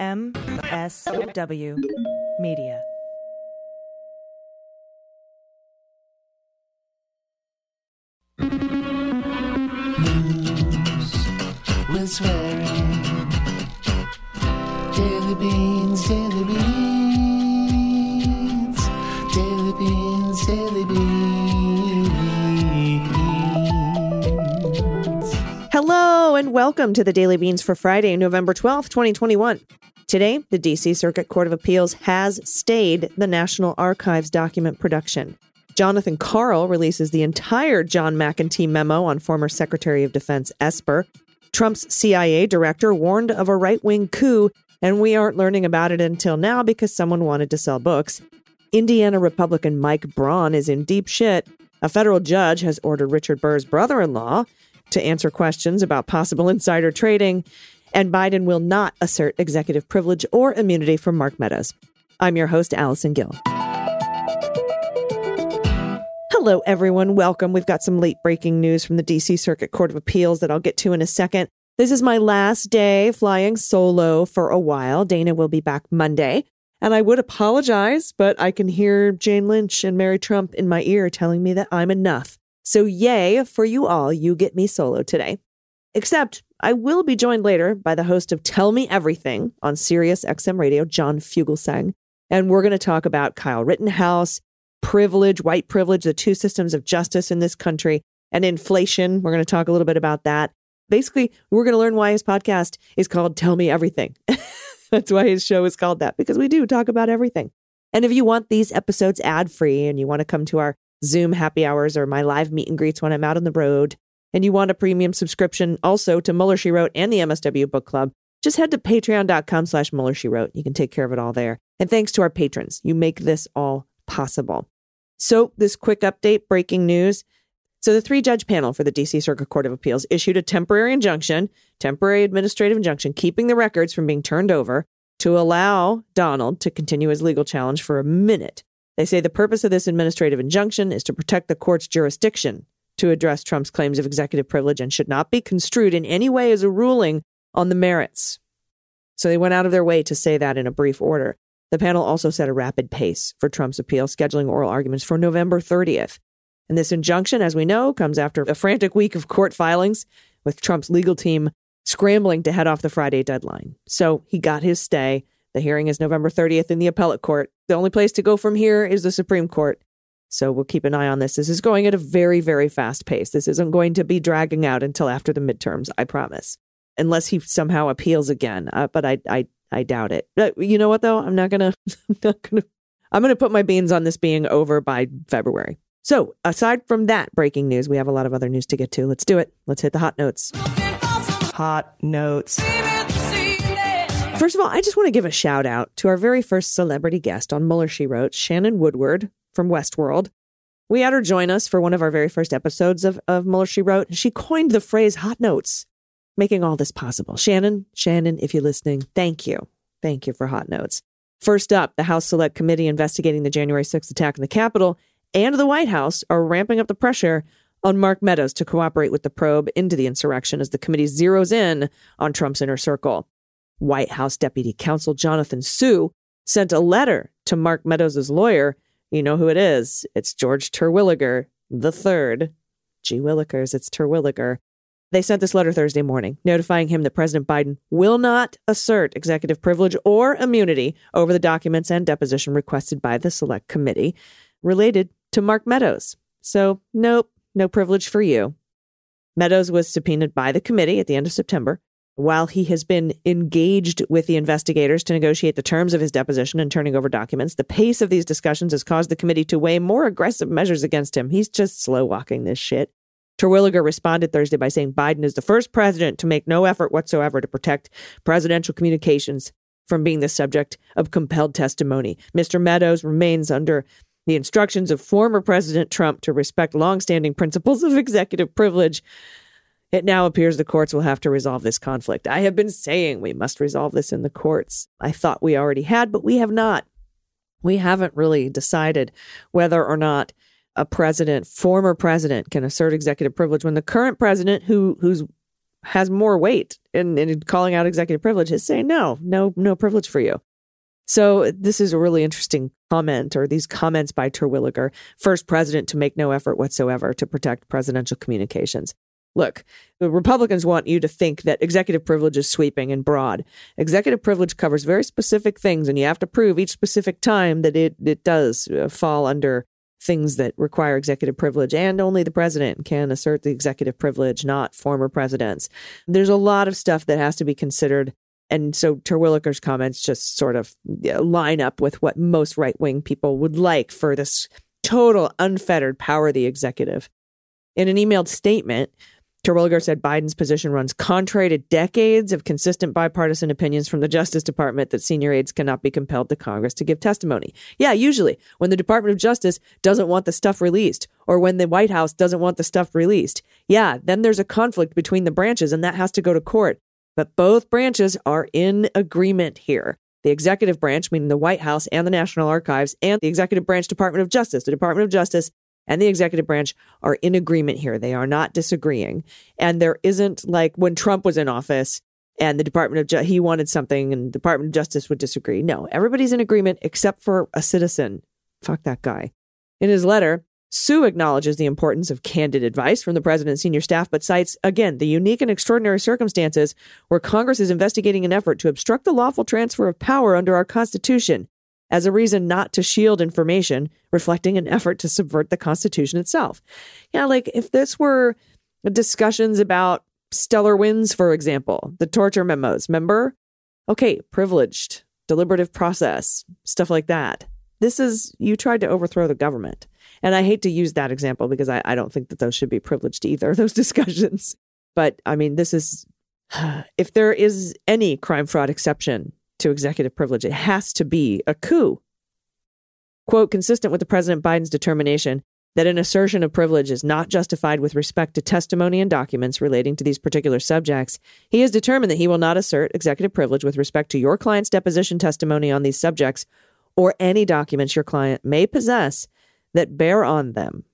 MSW Media. with swearing. Daily beans, daily beans, daily beans, daily beans. Hello and welcome to the Daily Beans for Friday, November 12th, 2021. Today, the DC Circuit Court of Appeals has stayed the National Archives document production. Jonathan Karl releases the entire John McEntee memo on former Secretary of Defense Esper. Trump's CIA director warned of a right wing coup, and we aren't learning about it until now because someone wanted to sell books. Indiana Republican Mike Braun is in deep shit. A federal judge has ordered Richard Burr's brother in law to answer questions about possible insider trading, and Biden will not assert executive privilege or immunity from Mark Meadows. I'm your host, Allison Gill. Hello, everyone. Welcome. We've got some late breaking news from the DC Circuit Court of Appeals that I'll get to in a second. This is my last day flying solo for a while. Dana will be back Monday. And I would apologize, but I can hear Jane Lynch and Mary Trump in my ear telling me that I'm enough. So, yay for you all. You get me solo today. Except I will be joined later by the host of Tell Me Everything on Sirius XM Radio, John Fugelsang. And we're going to talk about Kyle Rittenhouse, privilege, white privilege, the two systems of justice in this country, and inflation. We're going to talk a little bit about that. Basically, we're going to learn why his podcast is called Tell Me Everything. That's why his show is called that, because we do talk about everything. And if you want these episodes ad free and you want to come to our Zoom happy hours or my live meet and greets when I'm out on the road, and you want a premium subscription also to Mueller She Wrote and the MSW Book Club, just head to patreon.com slash Mueller She Wrote. You can take care of it all there. And thanks to our patrons, you make this all possible. So, this quick update breaking news. So, the three judge panel for the DC Circuit Court of Appeals issued a temporary injunction, temporary administrative injunction, keeping the records from being turned over to allow Donald to continue his legal challenge for a minute. They say the purpose of this administrative injunction is to protect the court's jurisdiction to address Trump's claims of executive privilege and should not be construed in any way as a ruling on the merits. So they went out of their way to say that in a brief order. The panel also set a rapid pace for Trump's appeal, scheduling oral arguments for November 30th. And this injunction, as we know, comes after a frantic week of court filings, with Trump's legal team scrambling to head off the Friday deadline. So he got his stay. The hearing is November 30th in the appellate court. The only place to go from here is the Supreme Court. So we'll keep an eye on this. This is going at a very, very fast pace. This isn't going to be dragging out until after the midterms, I promise. Unless he somehow appeals again, uh, but I, I, I doubt it. But you know what though? I'm not gonna, I'm not gonna, I'm gonna put my beans on this being over by February. So aside from that breaking news, we have a lot of other news to get to. Let's do it. Let's hit the hot notes. Hot notes. First of all, I just want to give a shout out to our very first celebrity guest on Mueller She Wrote, Shannon Woodward from Westworld. We had her join us for one of our very first episodes of, of Mueller She Wrote. And She coined the phrase hot notes, making all this possible. Shannon, Shannon, if you're listening, thank you. Thank you for hot notes. First up, the House Select Committee investigating the January 6th attack on the Capitol and the White House are ramping up the pressure on Mark Meadows to cooperate with the probe into the insurrection as the committee zeroes in on Trump's inner circle. White House Deputy Counsel Jonathan Su sent a letter to Mark Meadows' lawyer. You know who it is. It's George Terwilliger the third. Gee Willikers, it's Terwilliger. They sent this letter Thursday morning, notifying him that President Biden will not assert executive privilege or immunity over the documents and deposition requested by the Select Committee related to Mark Meadows. So, nope, no privilege for you. Meadows was subpoenaed by the committee at the end of September. While he has been engaged with the investigators to negotiate the terms of his deposition and turning over documents, the pace of these discussions has caused the committee to weigh more aggressive measures against him. He's just slow walking this shit. Terwilliger responded Thursday by saying Biden is the first president to make no effort whatsoever to protect presidential communications from being the subject of compelled testimony. Mr. Meadows remains under the instructions of former President Trump to respect longstanding principles of executive privilege. It now appears the courts will have to resolve this conflict. I have been saying we must resolve this in the courts. I thought we already had, but we have not. We haven't really decided whether or not a president, former president, can assert executive privilege when the current president, who who's has more weight in, in calling out executive privilege is saying no, no, no privilege for you. So this is a really interesting comment, or these comments by Terwilliger, first president to make no effort whatsoever to protect presidential communications. Look, the Republicans want you to think that executive privilege is sweeping and broad. Executive privilege covers very specific things, and you have to prove each specific time that it, it does uh, fall under things that require executive privilege, and only the president can assert the executive privilege, not former presidents. There's a lot of stuff that has to be considered. And so Terwilliger's comments just sort of line up with what most right wing people would like for this total unfettered power of the executive. In an emailed statement, Terwilliger said Biden's position runs contrary to decades of consistent bipartisan opinions from the Justice Department that senior aides cannot be compelled to Congress to give testimony. Yeah, usually when the Department of Justice doesn't want the stuff released or when the White House doesn't want the stuff released. Yeah, then there's a conflict between the branches and that has to go to court. But both branches are in agreement here. The executive branch, meaning the White House and the National Archives, and the executive branch Department of Justice. The Department of Justice and the executive branch are in agreement here. They are not disagreeing. And there isn't like when Trump was in office and the Department of Ju- he wanted something and the Department of Justice would disagree. No, everybody's in agreement except for a citizen. Fuck that guy. In his letter, Su acknowledges the importance of candid advice from the president's senior staff, but cites, again, the unique and extraordinary circumstances where Congress is investigating an effort to obstruct the lawful transfer of power under our Constitution as a reason not to shield information, reflecting an effort to subvert the Constitution itself. Yeah, like if this were discussions about stellar winds, for example, the torture memos, remember? Okay, privileged, deliberative process, stuff like that. This is, you tried to overthrow the government. And I hate to use that example because I, I don't think that those should be privileged either, those discussions. But I mean, this is, if there is any crime fraud exception to executive privilege. It has to be a coup. Quote, consistent with the President Biden's determination that an assertion of privilege is not justified with respect to testimony and documents relating to these particular subjects, he has determined that he will not assert executive privilege with respect to your client's deposition testimony on these subjects or any documents your client may possess that bear on them.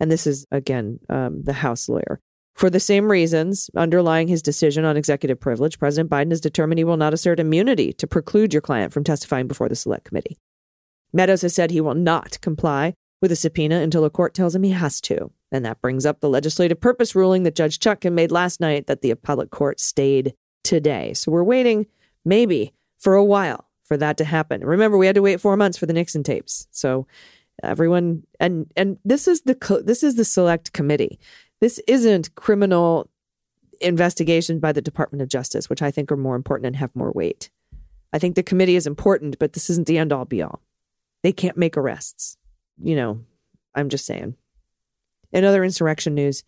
And this is, again, um, the House lawyer. For the same reasons underlying his decision on executive privilege, President Biden has determined he will not assert immunity to preclude your client from testifying before the select committee. Meadows has said he will not comply with a subpoena until a court tells him he has to. And that brings up the legislative purpose ruling that Judge Chutkan made last night that the appellate court stayed today. So we're waiting, maybe, for a while for that to happen. Remember, we had to wait four months for the Nixon tapes. So everyone, and and this is the this is the select committee. This isn't criminal investigation by the Department of Justice, which I think are more important and have more weight. I think the committee is important, but this isn't the end all be all. They can't make arrests. You know, I'm just saying. In other insurrection news,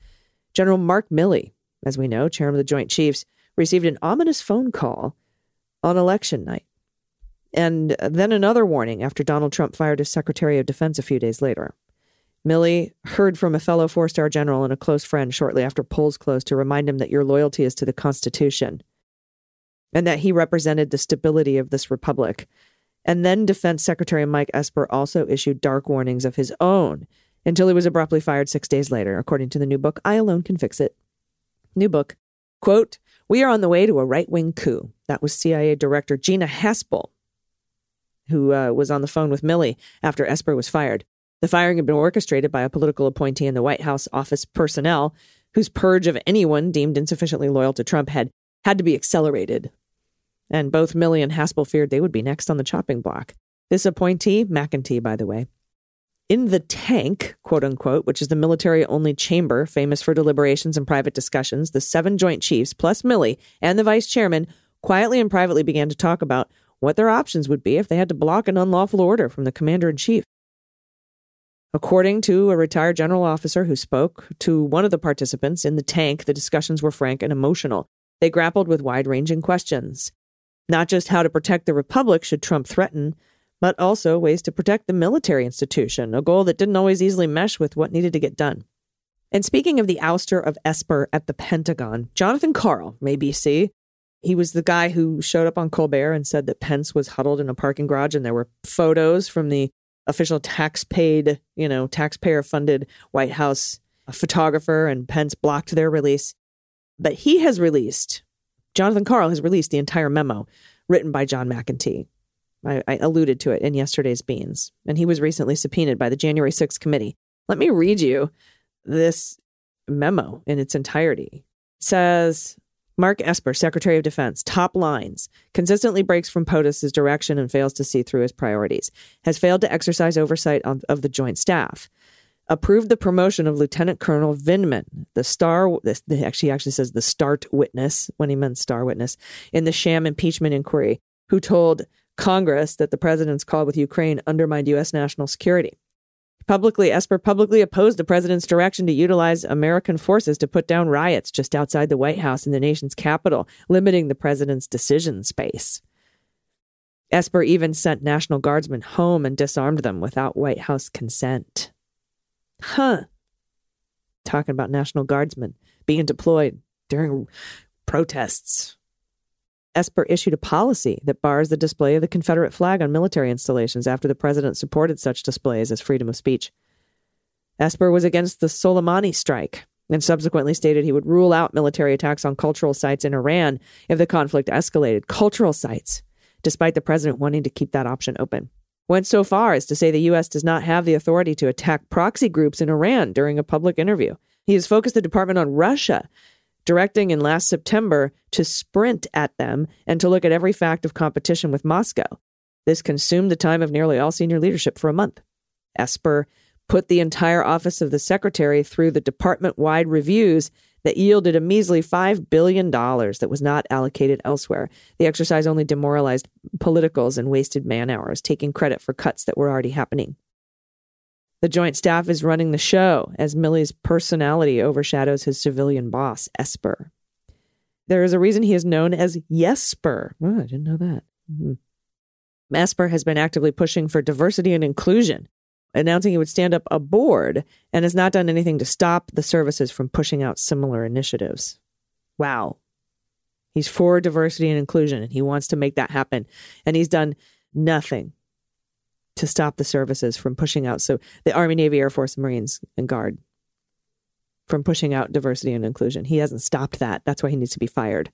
General Mark Milley, as we know, chairman of the Joint Chiefs, received an ominous phone call on election night. And then another warning after Donald Trump fired his Secretary of Defense a few days later. Milley heard from a fellow four star general and a close friend shortly after polls closed to remind him that your loyalty is to the Constitution and that he represented the stability of this republic. And then Defense Secretary Mike Esper also issued dark warnings of his own until he was abruptly fired six days later, according to the new book, I Alone Can Fix It. New book, quote, We are on the way to a right wing coup. That was CIA Director Gina Haspel, who uh, was on the phone with Milley after Esper was fired. The firing had been orchestrated by a political appointee in the White House office personnel whose purge of anyone deemed insufficiently loyal to Trump had had to be accelerated. And both Milley and Haspel feared they would be next on the chopping block. This appointee, McEntee, by the way, in the tank, quote unquote, which is the military only chamber famous for deliberations and private discussions, the seven Joint Chiefs, plus Milley and the vice chairman, quietly and privately began to talk about what their options would be if they had to block an unlawful order from the commander in chief. According to a retired general officer who spoke to one of the participants in the tank, the discussions were frank and emotional. They grappled with wide ranging questions. Not just how to protect the Republic should Trump threaten, but also ways to protect the military institution, a goal that didn't always easily mesh with what needed to get done. And speaking of the ouster of Esper at the Pentagon, Jonathan Karl, from ABC, he was the guy who showed up on Colbert and said that Pence was huddled in a parking garage and there were photos from the official tax paid, you know, taxpayer funded White House photographer, and Pence blocked their release. But he has released, Jonathan Karl has released the entire memo written by John McEntee. I, I alluded to it in yesterday's Beans, and he was recently subpoenaed by the January 6th committee. Let me read you this memo in its entirety. It says Mark Esper, Secretary of Defense, top lines, consistently breaks from POTUS's direction and fails to see through his priorities, has failed to exercise oversight on, of the Joint Staff, approved the promotion of Lieutenant Colonel Vindman, the star, this, actually actually says the start witness when he meant star witness, in the sham impeachment inquiry, who told Congress that the president's call with Ukraine undermined U.S. national security. Publicly, Esper publicly opposed the president's direction to utilize American forces to put down riots just outside the White House in the nation's capital, limiting the president's decision space. Esper even sent National Guardsmen home and disarmed them without White House consent. Huh. Talking about National Guardsmen being deployed during protests. Esper issued a policy that bars the display of the Confederate flag on military installations after the president supported such displays as freedom of speech. Esper was against the Soleimani strike and subsequently stated he would rule out military attacks on cultural sites in Iran if the conflict escalated. Cultural sites, despite the president wanting to keep that option open. Went so far as to say the U.S. does not have the authority to attack proxy groups in Iran during a public interview. He has focused the department on Russia directing in last September to sprint at them and to look at every fact of competition with Moscow. This consumed the time of nearly all senior leadership for a month. Esper put the entire office of the secretary through the department wide reviews that yielded a measly $5 billion that was not allocated elsewhere. The exercise only demoralized politicals and wasted man hours, taking credit for cuts that were already happening. The Joint Staff is running the show as Milley's personality overshadows his civilian boss, Esper. There is a reason he is known as Yesper. Oh, I didn't know that. Mm-hmm. Esper has been actively pushing for diversity and inclusion, announcing he would stand up a board and has not done anything to stop the services from pushing out similar initiatives. Wow. He's for diversity and inclusion and he wants to make that happen. And he's done nothing to stop the services from pushing out. So the Army, Navy, Air Force, Marines, and Guard from pushing out diversity and inclusion. He hasn't stopped that. That's why he needs to be fired.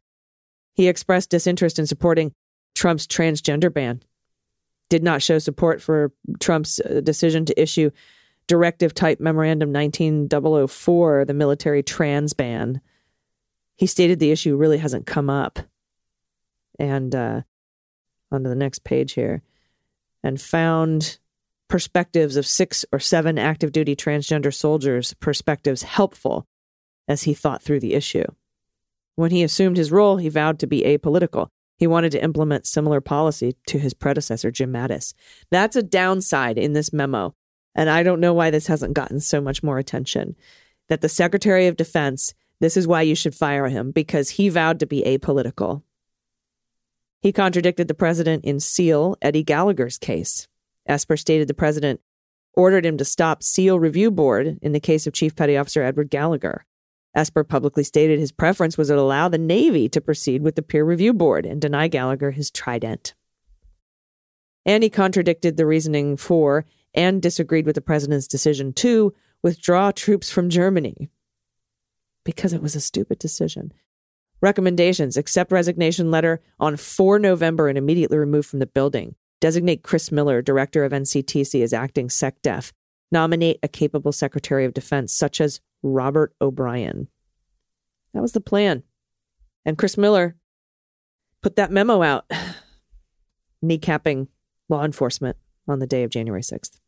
He expressed disinterest in supporting Trump's transgender ban, did not show support for Trump's uh, decision to issue Directive Type Memorandum 19004, the military trans ban. He stated the issue really hasn't come up. And uh, on to the next page here and found perspectives of six or seven active duty transgender soldiers' perspectives helpful as he thought through the issue. When he assumed his role, he vowed to be apolitical. He wanted to implement similar policy to his predecessor, Jim Mattis. That's a downside in this memo. And I don't know why this hasn't gotten so much more attention. That the Secretary of Defense, this is why you should fire him, because he vowed to be apolitical. He contradicted the president in SEAL Eddie Gallagher's case. Esper stated the president ordered him to stop SEAL Review Board in the case of Chief Petty Officer Edward Gallagher. Esper publicly stated his preference was to allow the Navy to proceed with the peer review board and deny Gallagher his trident. And he contradicted the reasoning for and disagreed with the president's decision to withdraw troops from Germany because it was a stupid decision. Recommendations accept resignation letter on 4 November and immediately remove from the building. Designate Chris Miller, director of NCTC, as acting SecDef. Nominate a capable Secretary of Defense, such as Robert O'Brien. That was the plan. And Chris Miller put that memo out, kneecapping law enforcement on the day of January 6th.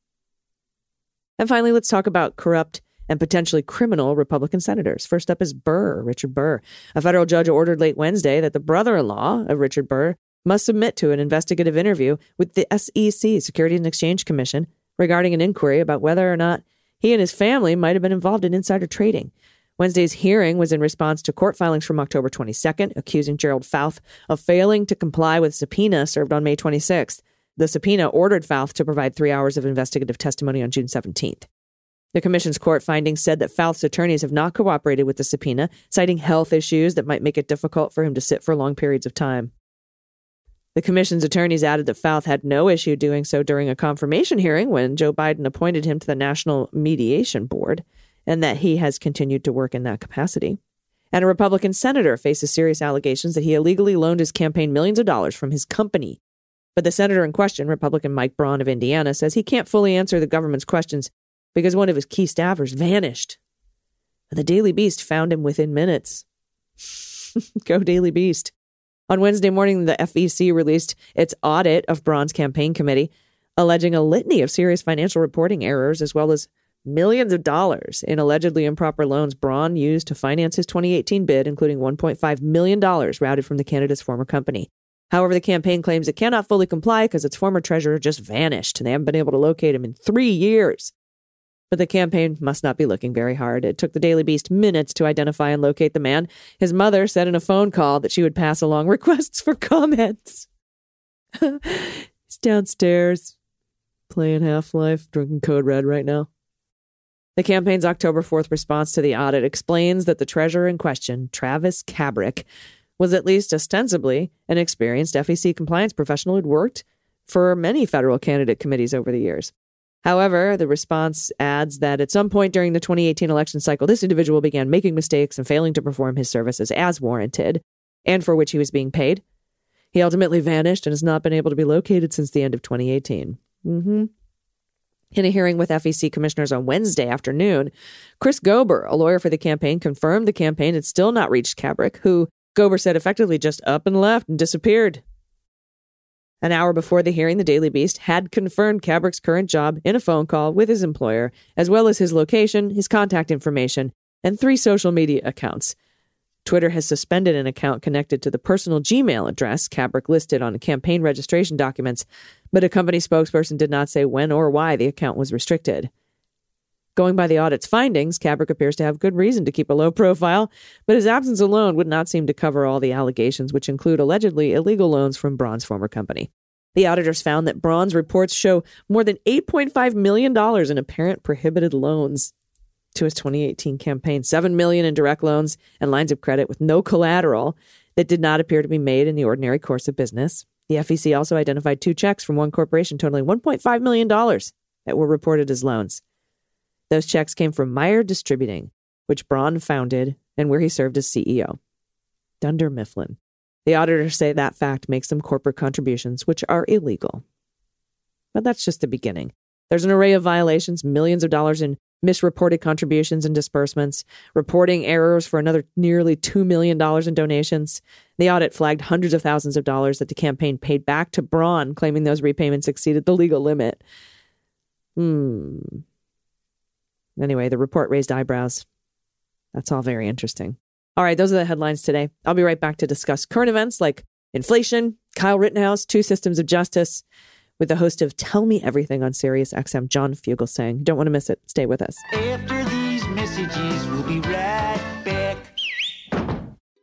And finally, let's talk about corrupt and potentially criminal Republican senators. First up is Burr, Richard Burr. A federal judge ordered late Wednesday that the brother in law of Richard Burr must submit to an investigative interview with the SEC, Security and Exchange Commission, regarding an inquiry about whether or not he and his family might have been involved in insider trading. Wednesday's hearing was in response to court filings from October 22nd, accusing Gerald Fauth of failing to comply with subpoena served on May 26th. The subpoena ordered Fauth to provide three hours of investigative testimony on June 17th. The commission's court findings said that Fauth's attorneys have not cooperated with the subpoena, citing health issues that might make it difficult for him to sit for long periods of time. The commission's attorneys added that Fauth had no issue doing so during a confirmation hearing when Joe Biden appointed him to the National Mediation Board, and that he has continued to work in that capacity. And a Republican senator faces serious allegations that he illegally loaned his campaign millions of dollars from his company. But the senator in question, Republican Mike Braun of Indiana, says he can't fully answer the government's questions because one of his key staffers vanished. And the Daily Beast found him within minutes. Go Daily Beast. On Wednesday morning, the FEC released its audit of Braun's campaign committee, alleging a litany of serious financial reporting errors as well as millions of dollars in allegedly improper loans Braun used to finance his 2018 bid, including $1.5 million routed from the candidate's former company. However, the campaign claims it cannot fully comply because its former treasurer just vanished and they haven't been able to locate him in three years. But the campaign must not be looking very hard. It took the Daily Beast minutes to identify and locate the man. His mother said in a phone call that she would pass along requests for comments. He's downstairs playing Half Life, drinking Code Red right now. The campaign's October 4th response to the audit explains that the treasurer in question, Travis Kabrick, was at least ostensibly an experienced FEC compliance professional who'd worked for many federal candidate committees over the years. However, the response adds that at some point during the 2018 election cycle, this individual began making mistakes and failing to perform his services as warranted and for which he was being paid. He ultimately vanished and has not been able to be located since the end of 2018. Mm-hmm. In a hearing with FEC commissioners on Wednesday afternoon, Chris Gober, a lawyer for the campaign, confirmed the campaign had still not reached Kabrick, who Gober said effectively just up and left and disappeared. An hour before the hearing, the Daily Beast had confirmed Kabrick's current job in a phone call with his employer, as well as his location, his contact information, and three social media accounts. Twitter has suspended an account connected to the personal Gmail address Kabrick listed on campaign registration documents, but a company spokesperson did not say when or why the account was restricted. Going by the audit's findings, Kabrick appears to have good reason to keep a low profile, but his absence alone would not seem to cover all the allegations, which include allegedly illegal loans from Braun's former company. The auditors found that Braun's reports show more than $8.5 million in apparent prohibited loans to his 2018 campaign, 7 million in direct loans and lines of credit with no collateral that did not appear to be made in the ordinary course of business. The FEC also identified two checks from one corporation totaling $1.5 million that were reported as loans. Those checks came from Meyer Distributing, which Braun founded and where he served as CEO. Dunder Mifflin. The auditors say that fact makes them corporate contributions, which are illegal. But that's just the beginning. There's an array of violations, millions of dollars in misreported contributions and disbursements, reporting errors for another nearly $2 million in donations. The audit flagged hundreds of thousands of dollars that the campaign paid back to Braun, claiming those repayments exceeded the legal limit. Hmm. Anyway, the report raised eyebrows. That's all very interesting. All right, those are the headlines today. I'll be right back to discuss current events like inflation, Kyle Rittenhouse, two systems of justice, with the host of Tell Me Everything on Sirius XM, John Fugelsang. Don't want to miss it. Stay with us. After these messages, we'll be right back.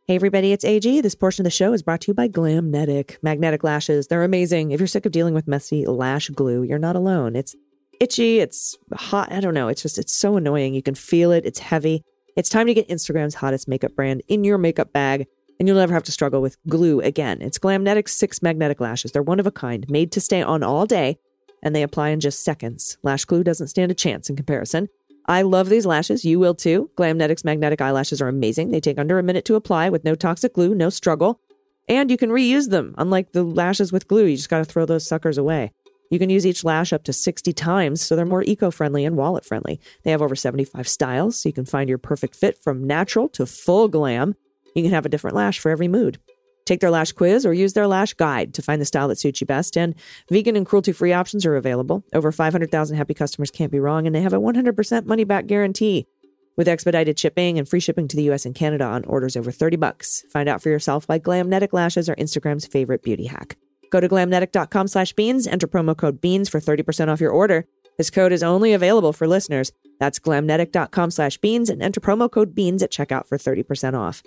Hey everybody, it's AG. This portion of the show is brought to you by Glamnetic. Magnetic lashes, they're amazing. If you're sick of dealing with messy lash glue, you're not alone. It's itchy, it's hot, I don't know. It's just it's so annoying. You can feel it, it's heavy. It's time to get Instagram's hottest makeup brand in your makeup bag and you'll never have to struggle with glue again. It's Glamnetic's six magnetic lashes. They're one of a kind, made to stay on all day, and they apply in just seconds. Lash glue doesn't stand a chance in comparison. I love these lashes. You will too. Glamnetic's magnetic eyelashes are amazing. They take under a minute to apply with no toxic glue, no struggle. And you can reuse them. Unlike the lashes with glue, you just got to throw those suckers away. You can use each lash up to 60 times, so they're more eco friendly and wallet friendly. They have over 75 styles, so you can find your perfect fit from natural to full glam. You can have a different lash for every mood. Take their lash quiz or use their lash guide to find the style that suits you best. And vegan and cruelty free options are available. Over 500,000 happy customers can't be wrong, and they have a 100% money back guarantee with expedited shipping and free shipping to the US and Canada on orders over 30 bucks. Find out for yourself why Glamnetic lashes are Instagram's favorite beauty hack. Go to glamnetic.com slash beans, enter promo code beans for 30% off your order. This code is only available for listeners. That's glamnetic.com slash beans and enter promo code beans at checkout for 30% off.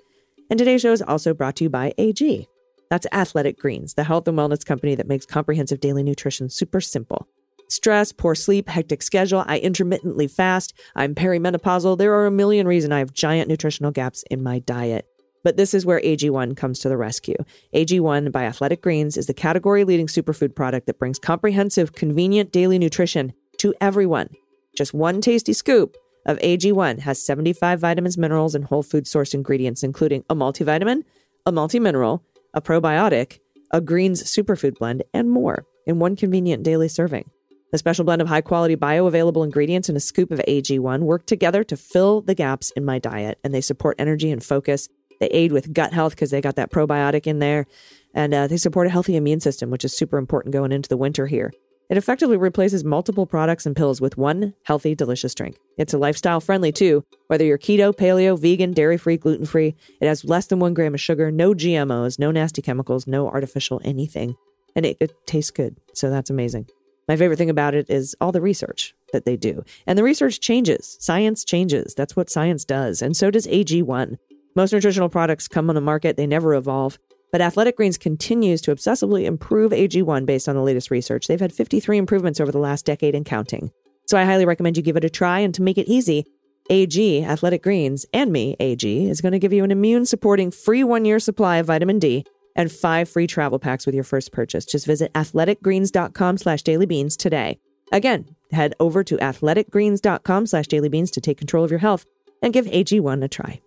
And today's show is also brought to you by AG. That's Athletic Greens, the health and wellness company that makes comprehensive daily nutrition super simple. Stress, poor sleep, hectic schedule, I intermittently fast, I'm perimenopausal. There are a million reasons I have giant nutritional gaps in my diet. But this is where AG1 comes to the rescue. AG1 by Athletic Greens is the category leading superfood product that brings comprehensive, convenient daily nutrition to everyone. Just one tasty scoop of AG1 has 75 vitamins, minerals, and whole food source ingredients, including a multivitamin, a multimineral, a probiotic, a greens superfood blend, and more in one convenient daily serving. A special blend of high quality bioavailable ingredients and a scoop of AG1 work together to fill the gaps in my diet, and they support energy and focus. They aid with gut health because they got that probiotic in there, and uh, they support a healthy immune system, which is super important going into the winter here. It effectively replaces multiple products and pills with one healthy, delicious drink. It's a lifestyle friendly too, whether you're keto, paleo, vegan, dairy free, gluten free. It has less than one gram of sugar, no GMOs, no nasty chemicals, no artificial anything. And it, it tastes good. So that's amazing. My favorite thing about it is all the research that they do. And the research changes. Science changes. That's what science does. And so does AG1. Most nutritional products come on the market, they never evolve. But Athletic Greens continues to obsessively improve AG1 based on the latest research. They've had 53 improvements over the last decade and counting. So I highly recommend you give it a try. And to make it easy, AG, Athletic Greens, and me, AG, is going to give you an immune supporting free one year supply of vitamin D and five free travel packs with your first purchase. Just visit athleticgreens.com slash dailybeans today. Again, head over to athleticgreens.com slash dailybeans to take control of your health and give AG1 a try.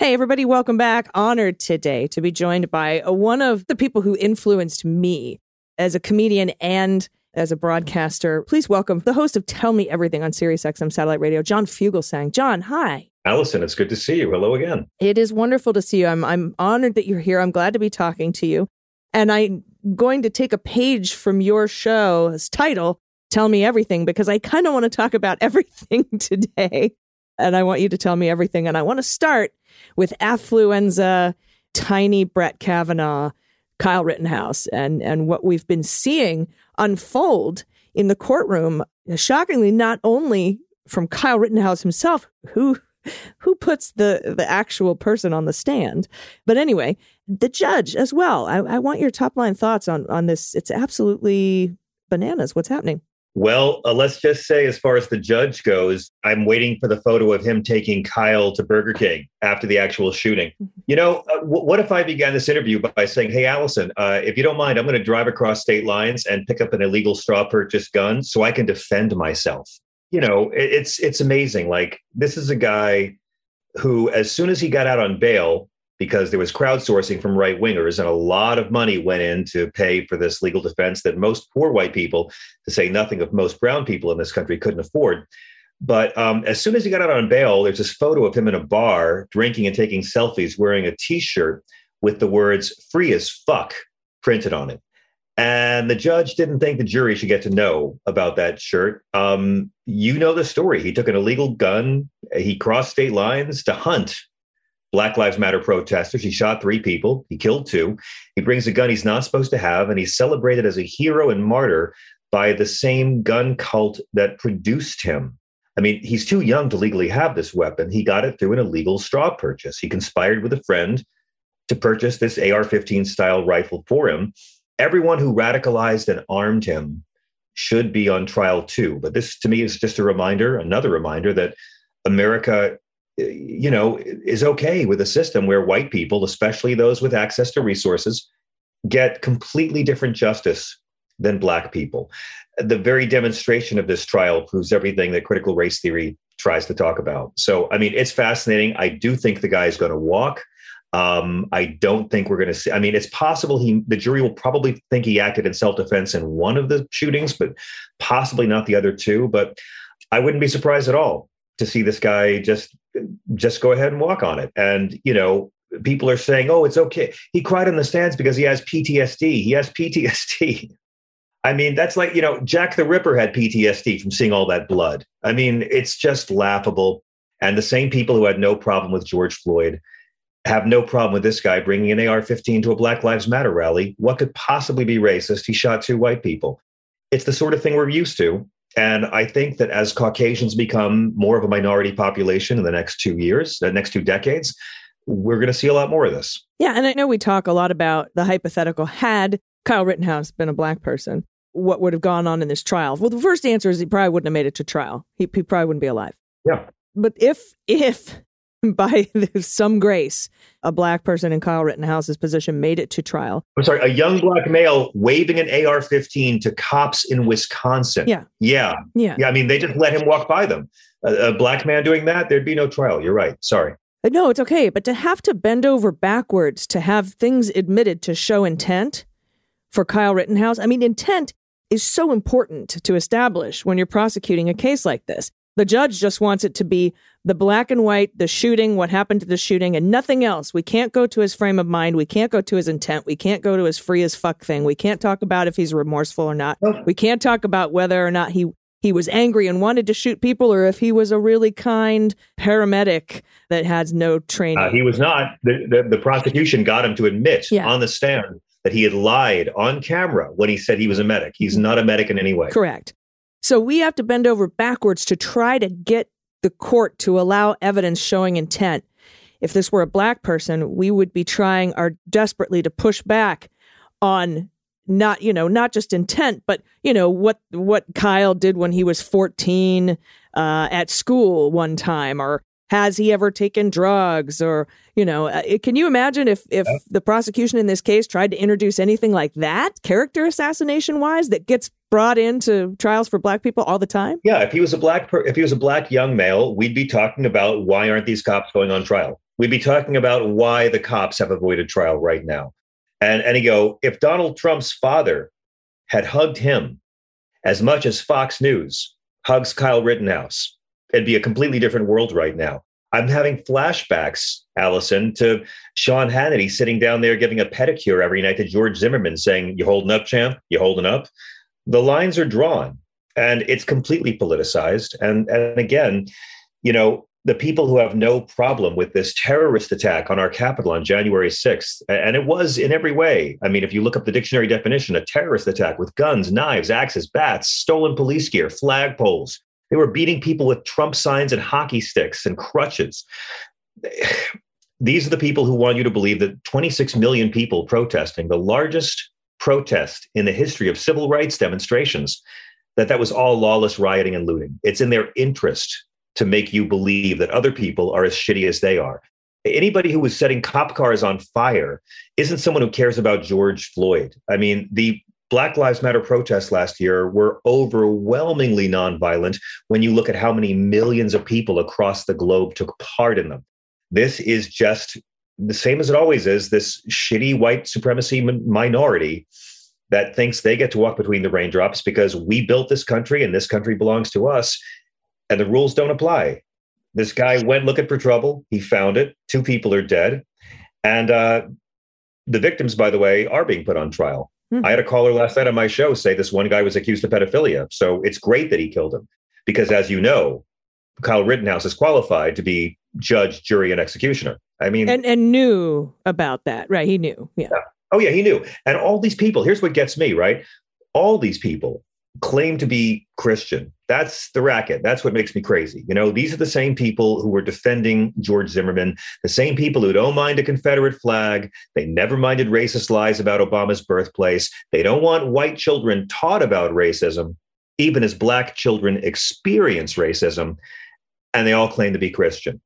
Hey, everybody, welcome back. Honored today to be joined by uh, one of the people who influenced me as a comedian and as a broadcaster. Please welcome the host of Tell Me Everything on SiriusXM Satellite Radio, John Fugelsang. John, hi. Allison, it's good to see you. Hello again. It is wonderful to see you. I'm I'm honored that you're here. I'm glad to be talking to you. And I'm going to take a page from your show's title, Tell Me Everything, because I kind of want to talk about everything today. And I want you to tell me everything. And I want to start with affluenza, tiny Brett Kavanaugh, Kyle Rittenhouse, and, and what we've been seeing unfold in the courtroom. Shockingly, not only from Kyle Rittenhouse himself, who who puts the the actual person on the stand. But anyway, the judge as well. I, I want your top line thoughts on on this. It's absolutely bananas. What's happening? Well, uh, let's just say, as far as the judge goes, I'm waiting for the photo of him taking Kyle to Burger King after the actual shooting. You know, uh, w- what if I began this interview by saying, Hey, Allison, uh, if you don't mind, I'm going to drive across state lines and pick up an illegal straw purchase gun so I can defend myself? You know, it, it's it's amazing. Like this is a guy who, as soon as he got out on bail, because there was crowdsourcing from right wingers and a lot of money went in to pay for this legal defense that most poor white people, to say nothing of most brown people in this country, couldn't afford. But um, as soon as he got out on bail, there's this photo of him in a bar drinking and taking selfies wearing a t shirt with the words free as fuck printed on it. And the judge didn't think the jury should get to know about that shirt. Um, you know the story. He took an illegal gun, he crossed state lines to hunt Black Lives Matter protesters. He shot three people, he killed two. He brings a gun he's not supposed to have, and he's celebrated as a hero and martyr by the same gun cult that produced him. I mean, he's too young to legally have this weapon. He got it through an illegal straw purchase. He conspired with a friend to purchase this AR 15 style rifle for him. Everyone who radicalized and armed him should be on trial too. But this, to me, is just a reminder, another reminder that America you know, is okay with a system where white people, especially those with access to resources, get completely different justice than black people. The very demonstration of this trial proves everything that critical race theory tries to talk about. So, I mean, it's fascinating. I do think the guy is going to walk. Um, I don't think we're going to see. I mean, it's possible he, the jury will probably think he acted in self defense in one of the shootings, but possibly not the other two. But I wouldn't be surprised at all to see this guy just just go ahead and walk on it. And you know, people are saying, "Oh, it's okay." He cried in the stands because he has PTSD. He has PTSD. I mean, that's like you know, Jack the Ripper had PTSD from seeing all that blood. I mean, it's just laughable. And the same people who had no problem with George Floyd have no problem with this guy bringing an AR-15 to a Black Lives Matter rally. What could possibly be racist? He shot two white people. It's the sort of thing we're used to. And I think that as Caucasians become more of a minority population in the next two years, the next two decades, we're going to see a lot more of this. Yeah. And I know we talk a lot about the hypothetical had Kyle Rittenhouse been a black person, what would have gone on in this trial? Well, the first answer is he probably wouldn't have made it to trial. He, he probably wouldn't be alive. Yeah. But if, if by some grace, a black person in Kyle Rittenhouse's position made it to trial. I'm sorry, a young black male waving an AR 15 to cops in Wisconsin. Yeah. Yeah. Yeah. Yeah. I mean, they just let him walk by them. A, a black man doing that, there'd be no trial. You're right. Sorry. Uh, No, it's okay. But to have to bend over backwards to have things admitted to show intent for Kyle Rittenhouse, I mean, intent is so important to establish when you're prosecuting a case like this. The judge just wants it to be the black and white, the shooting, what happened to the shooting, and nothing else. We can't go to his frame of mind. We can't go to his intent. We can't go to his free as fuck thing. We can't talk about if he's remorseful or not. We can't talk about whether or not he he was angry and wanted to shoot people or if he was a really kind paramedic that has no training. Uh, he was not. The, the, the prosecution got him to admit Yeah. on the stand that he had lied on camera when he said he was a medic. He's not a medic in any way. Correct. So we have to bend over backwards to try to get the court to allow evidence showing intent. If this were a black person, we would be trying our desperately to push back on not, you know, not just intent, but you know what what Kyle did when he was 14 uh, at school one time, or has he ever taken drugs, or you know, uh, can you imagine if if the prosecution in this case tried to introduce anything like that, character assassination wise, that gets brought into trials for black people all the time? Yeah, if he was a black per- if he was a black young male, we'd be talking about why aren't these cops going on trial? We'd be talking about why the cops have avoided trial right now. And and he go, if Donald Trump's father had hugged him as much as Fox News hugs Kyle Rittenhouse, it'd be a completely different world right now. I'm having flashbacks, Allison, to Sean Hannity sitting down there giving a pedicure every night to George Zimmerman saying, You holding up, champ? You holding up? The lines are drawn and it's completely politicized. And, and again, you know, the people who have no problem with this terrorist attack on our Capitol on January 6th, and it was in every way. I mean, if you look up the dictionary definition, a terrorist attack with guns, knives, axes, bats, stolen police gear, flagpoles. They were beating people with Trump signs and hockey sticks and crutches. These are the people who want you to believe that 26 million people protesting, the largest protest in the history of civil rights demonstrations, that that was all lawless rioting and looting. It's in their interest to make you believe that other people are as shitty as they are. Anybody who was setting cop cars on fire isn't someone who cares about George Floyd. I mean, the Black Lives Matter protests last year were overwhelmingly nonviolent when you look at how many millions of people across the globe took part in them. This is just the same as it always is this shitty white supremacy min- minority that thinks they get to walk between the raindrops because we built this country and this country belongs to us and the rules don't apply. This guy went looking for trouble. He found it. Two people are dead. And uh, the victims, by the way, are being put on trial. Hmm. I had a caller last night on my show say this one guy was accused of pedophilia. So it's great that he killed him because, as you know, Kyle Rittenhouse is qualified to be judge, jury, and executioner. I mean, And and knew about that, right? He knew, yeah. Oh yeah, he knew. And all these people, here's what gets me, right? All these people claim to be Christian. That's the racket. That's what makes me crazy. You know, these are the same people who were defending George Zimmerman, the same people who don't mind a Confederate flag. They never minded racist lies about Obama's birthplace. They don't want white children taught about racism, even as black children experience racism. And they all claim to be Christian.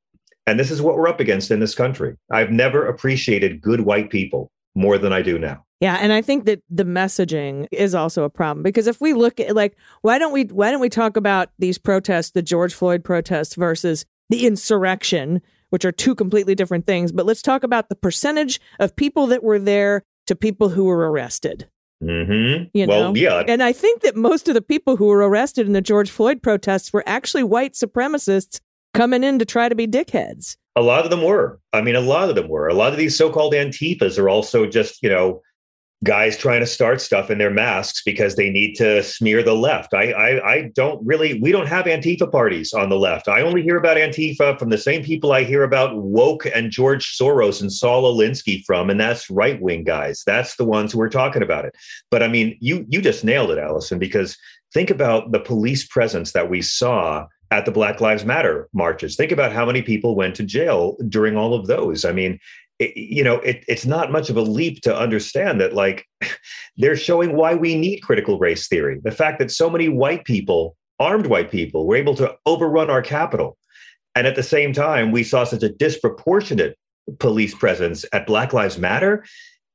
And this is what we're up against in this country. I've never appreciated good white people more than I do now. Yeah, and I think that the messaging is also a problem because if we look at like why don't we why don't we talk about these protests, the George Floyd protests versus the insurrection, which are two completely different things, but let's talk about the percentage of people that were there to people who were arrested. Mm-hmm. You well, know? yeah. And I think that most of the people who were arrested in the George Floyd protests were actually white supremacists coming in to try to be dickheads. A lot of them were. I mean, a lot of them were. A lot of these so-called antifas are also just, you know, guys trying to start stuff in their masks because they need to smear the left. I, I, I don't really. We don't have antifa parties on the left. I only hear about antifa from the same people I hear about woke and George Soros and Saul Alinsky from, and that's right-wing guys. That's the ones who are talking about it. But I mean, you you just nailed it, Allison. Because think about the police presence that we saw at the Black Lives Matter marches. Think about how many people went to jail during all of those. I mean, it, you know, it, it's not much of a leap to understand that, like, they're showing why we need critical race theory. The fact that so many white people, armed white people, were able to overrun our Capitol And at the same time, we saw such a disproportionate police presence at Black Lives Matter.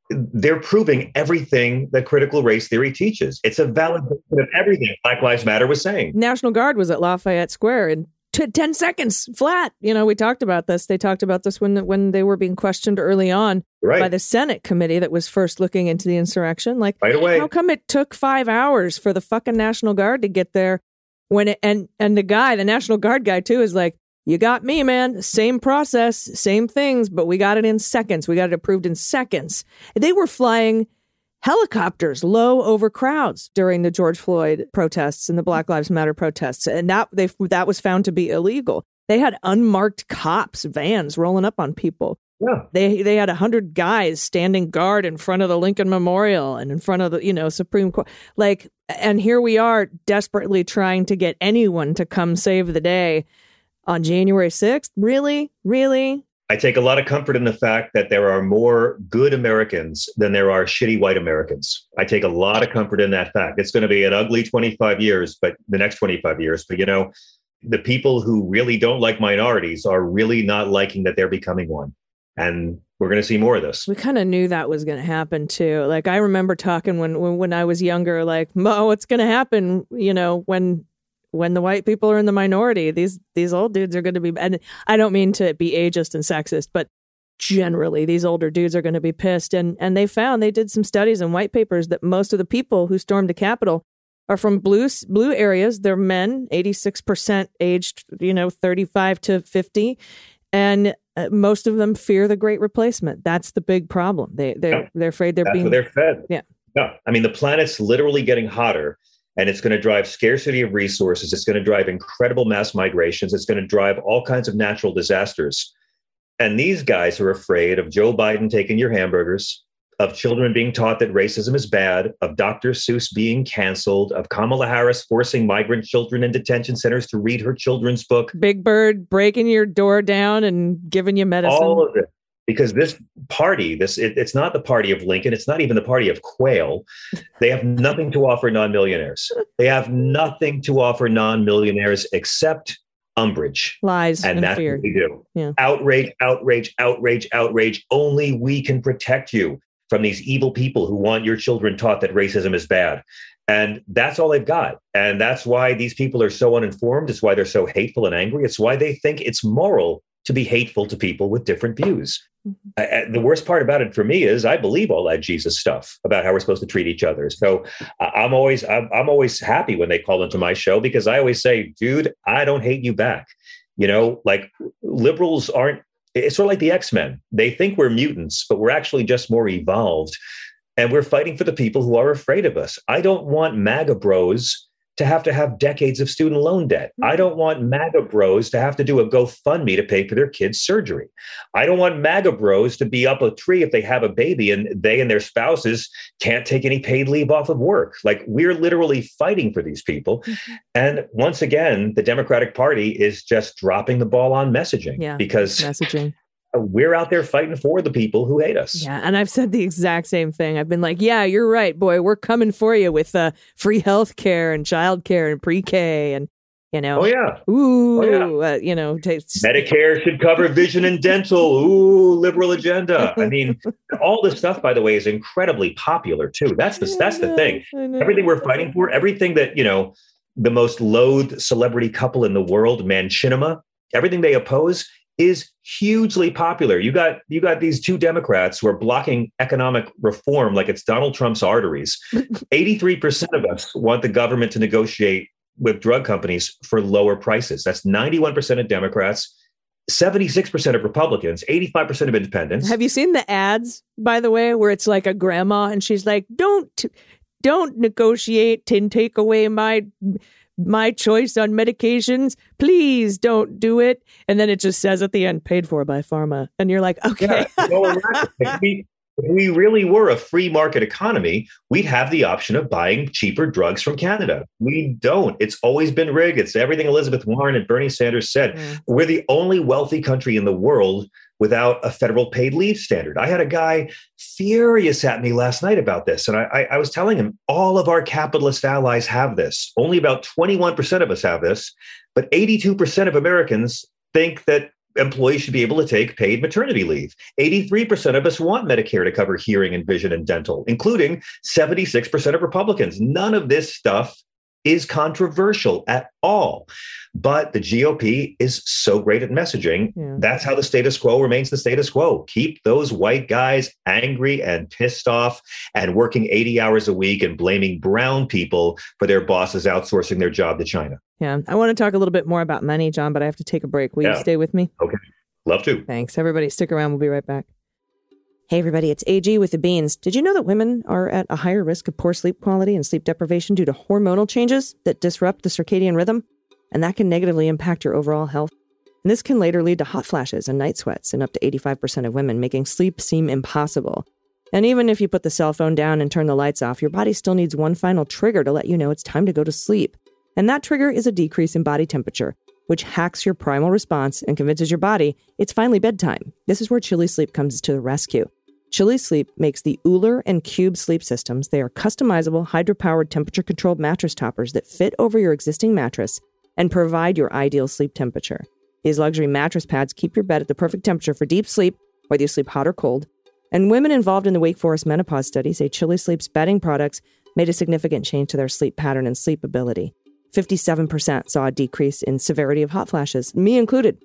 They're proving everything that critical race theory teaches. It's a validation of everything Black Lives Matter was saying. National Guard was at Lafayette Square in t- 10 seconds flat. You know, we talked about this. They talked about this when when they were being questioned early on Right. by the Senate committee that was first looking into the insurrection. Like, right away. how come it took five hours for the fucking National Guard to get there? When it, and and the guy, the National Guard guy too, is like, "You got me, man. Same process, same things, but we got it in seconds. We got it approved in seconds." They were flying helicopters low over crowds during the George Floyd protests and the Black Lives Matter protests, and that they that was found to be illegal. They had unmarked cops vans rolling up on people. yeah. They they had a hundred guys standing guard in front of the Lincoln Memorial and in front of the you know Supreme Court. Like, and here we are desperately trying to get anyone to come save the day on January sixth. Really, really. I take a lot of comfort in the fact that there are more good Americans than there are shitty white Americans. I take a lot of comfort in that fact. It's going to be an ugly 25 years, but the next 25 years. But you know, the people who really don't like minorities are really not liking that they're becoming one. And we're going to see more of this. We kind of knew that was going to happen too. Like I remember talking when when, I was younger, like Mo, what's going to happen? You know, when when the white people are in the minority, these these old dudes are going to be. And I don't mean to be ageist and sexist, but generally these older dudes are going to be pissed. And and they found they did some studies and white papers that most of the people who stormed the Capitol are from blue blue areas. They're men, eighty six percent aged, you know, thirty five to fifty, and uh, most of them fear the Great Replacement. That's the big problem. They they Yeah. they're afraid they're That's being they're fed. Yeah. No, I mean, the planet's literally getting hotter and it's going to drive scarcity of resources. It's going to drive incredible mass migrations. It's going to drive all kinds of natural disasters. And these guys are afraid of Joe Biden taking your hamburgers, of children being taught that racism is bad, of Dr. Seuss being canceled, of Kamala Harris forcing migrant children in detention centers to read her children's book. Big Bird breaking your door down and giving you medicine. all of it because this party this it, it's not the party of lincoln it's not even the party of Quayle. They have nothing to offer non-millionaires. They have nothing to offer non-millionaires except umbrage. Lies and, and, that's fear. what we do. Yeah. outrage outrage outrage outrage. Only we can protect you from these evil people who want your children taught that racism is bad. And that's all they've got. And that's why these people are so uninformed. It's why they're so hateful and angry. It's why they think it's moral to be hateful to people with different views Mm-hmm. Uh, the worst part about it for me is I believe all that Jesus stuff about how we're supposed to treat each other. So uh, I'm always I'm, I'm always happy when they call into my show because I always say, dude, I don't hate you back. You know, like liberals aren't. It's sort of like the X Men. They think we're mutants, but we're actually just more evolved, and we're fighting for the people who are afraid of us. I don't want MAGA bros to have to have decades of student loan debt. I mm-hmm. don't want MAGA bros to have to do a GoFundMe to pay for their kids' surgery. I don't want MAGA bros to be up a tree if they have a baby and they and their spouses can't take any paid leave off of work. Like we're literally fighting for these people. Mm-hmm. And once again, the Democratic Party is just dropping the ball on messaging Yeah. because Messaging. We're out there fighting for the people who hate us. Yeah, and I've said the exact same thing. I've been like, "Yeah, you're right, boy. We're coming for you with uh, free health care and child care and pre-K and you know, Oh yeah. ooh, uh, you know, take, Medicare should cover vision and dental. Ooh, liberal agenda. I mean, all this stuff, by the way, is incredibly popular too. That's the that's the thing. Everything we're fighting for, everything that you know, the most loathed celebrity couple in the world, Manchinema, everything they oppose is hugely popular. You got you got these two Democrats who are blocking economic reform like it's Donald Trump's arteries. 83% of us want the government to negotiate with drug companies for lower prices. That's 91% of Democrats, 76% of Republicans, 85% of independents. Have you seen the ads, by the way, where it's like a grandma and she's like, "Don't, don't negotiate and take away my." My choice on medications, please don't do it. And then it just says at the end, paid for by pharma. And you're like, okay. Yeah, it's all around. if, we, if we really were a free market economy, we'd have the option of buying cheaper drugs from Canada. We don't. It's always been rigged. It's everything Elizabeth Warren and Bernie Sanders said. Mm. We're the only wealthy country in the world without a federal paid leave standard. I had a guy furious at me last night about this. And I, I, was telling him all of our capitalist allies have this. Only about 21% of us have this, but 82% of Americans think that employees should be able to take paid maternity leave. 83% of us want Medicare to cover hearing and vision and dental, including 76% of Republicans. None of this stuff is controversial at all. But the GOP is so great at messaging. Yeah. That's how the status quo remains the status quo. Keep those white guys angry and pissed off and working 80 hours a week and blaming brown people for their bosses outsourcing their job to China. Yeah. I want to talk a little bit more about money, John, but I have to take a break. Will you stay with me? Okay. Love to. Thanks. Everybody, stick around. We'll be right back. Hey, everybody, it's AG with the beans. Did you know that women are at a higher risk of poor sleep quality and sleep deprivation due to hormonal changes that disrupt the circadian rhythm? And that can negatively impact your overall health. And this can later lead to hot flashes and night sweats in up to 85% of women, making sleep seem impossible. And even if you put the cell phone down and turn the lights off, your body still needs one final trigger to let you know it's time to go to sleep. And that trigger is a decrease in body temperature, which hacks your primal response and convinces your body it's finally bedtime. This is where Chili Sleep comes to the rescue. Chili Sleep makes the OOLER and Cube sleep systems. They are customizable, hydropowered, temperature controlled mattress toppers that fit over your existing mattress and provide your ideal sleep temperature. These luxury mattress pads keep your bed at the perfect temperature for deep sleep, whether you sleep hot or cold. And women involved in the Wake Forest menopause study say Chili Sleep's bedding products made a significant change to their sleep pattern and sleep ability. 57% saw a decrease in severity of hot flashes, me included.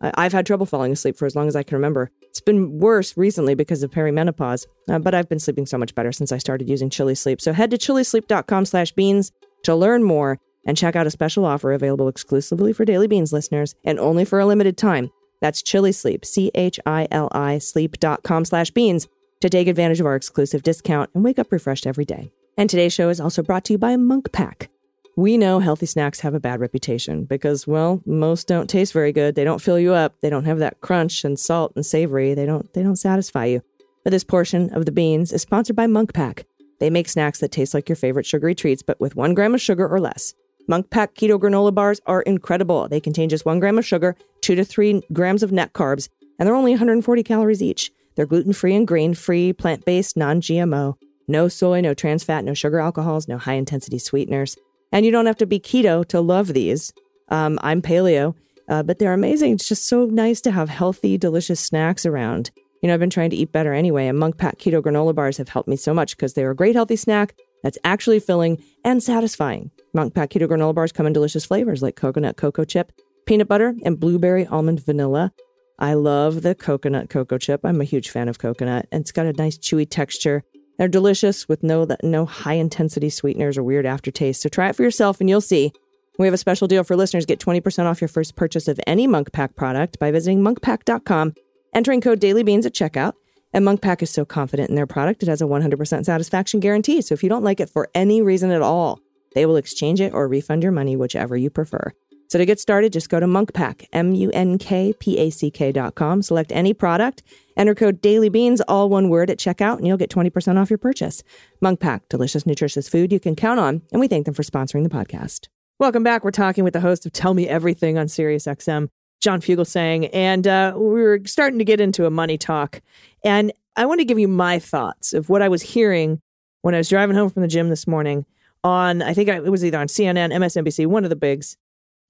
I've had trouble falling asleep for as long as I can remember. It's been worse recently because of perimenopause, uh, but I've been sleeping so much better since I started using Chili Sleep. So head to chilisleep.com slash beans to learn more and check out a special offer available exclusively for Daily Beans listeners and only for a limited time. That's Chili Sleep, C-H-I-L-I sleep.com slash beans to take advantage of our exclusive discount and wake up refreshed every day. And today's show is also brought to you by Munk Pack. We know healthy snacks have a bad reputation because, well, most don't taste very good. They don't fill you up. They don't have that crunch and salt and savory. They don't they don't satisfy you. But this portion of the beans is sponsored by Munk Pack. They make snacks that taste like your favorite sugary treats, but with one gram of sugar or less. Munk Pack keto granola bars are incredible. They contain just one gram of sugar, two to three grams of net carbs, and they're only 140 calories each. They're gluten free and grain free, plant based, non GMO. No soy, no trans fat, no sugar alcohols, no high intensity sweeteners. And you don't have to be keto to love these. Um, I'm paleo, uh, but they're amazing. It's just so nice to have healthy, delicious snacks around. You know, I've been trying to eat better anyway, and Munk Pack Keto granola bars have helped me so much because they're a great healthy snack that's actually filling and satisfying. Munk Pack Keto granola bars come in delicious flavors like coconut cocoa chip, peanut butter, and blueberry almond vanilla. I love the coconut cocoa chip. I'm a huge fan of coconut, and it's got a nice chewy texture. They're delicious with no no high intensity sweeteners or weird aftertaste. So try it for yourself, and you'll see. We have a special deal for listeners. Get 20% off your first purchase of any Munk Pack product by visiting munkpack.com, entering code DailyBeans at checkout. And Munk Pack is so confident in their product, it has a 100% satisfaction guarantee. So if you don't like it for any reason at all, they will exchange it or refund your money, whichever you prefer. So to get started, just go to monkpack, M-U-N-K-P-A-C-K dot com, select any product, enter code DailyBeans, all one word at checkout, and you'll get 20% off your purchase. Munk Pack, delicious, nutritious food you can count on, and we thank them for sponsoring the podcast. Welcome back. We're talking with the host of Tell Me Everything on SiriusXM, John Fugelsang, and uh, we were starting to get into a money talk. And I want to give you my thoughts of what I was hearing when I was driving home from the gym this morning on, I think it was either on CNN, MSNBC, one of the bigs.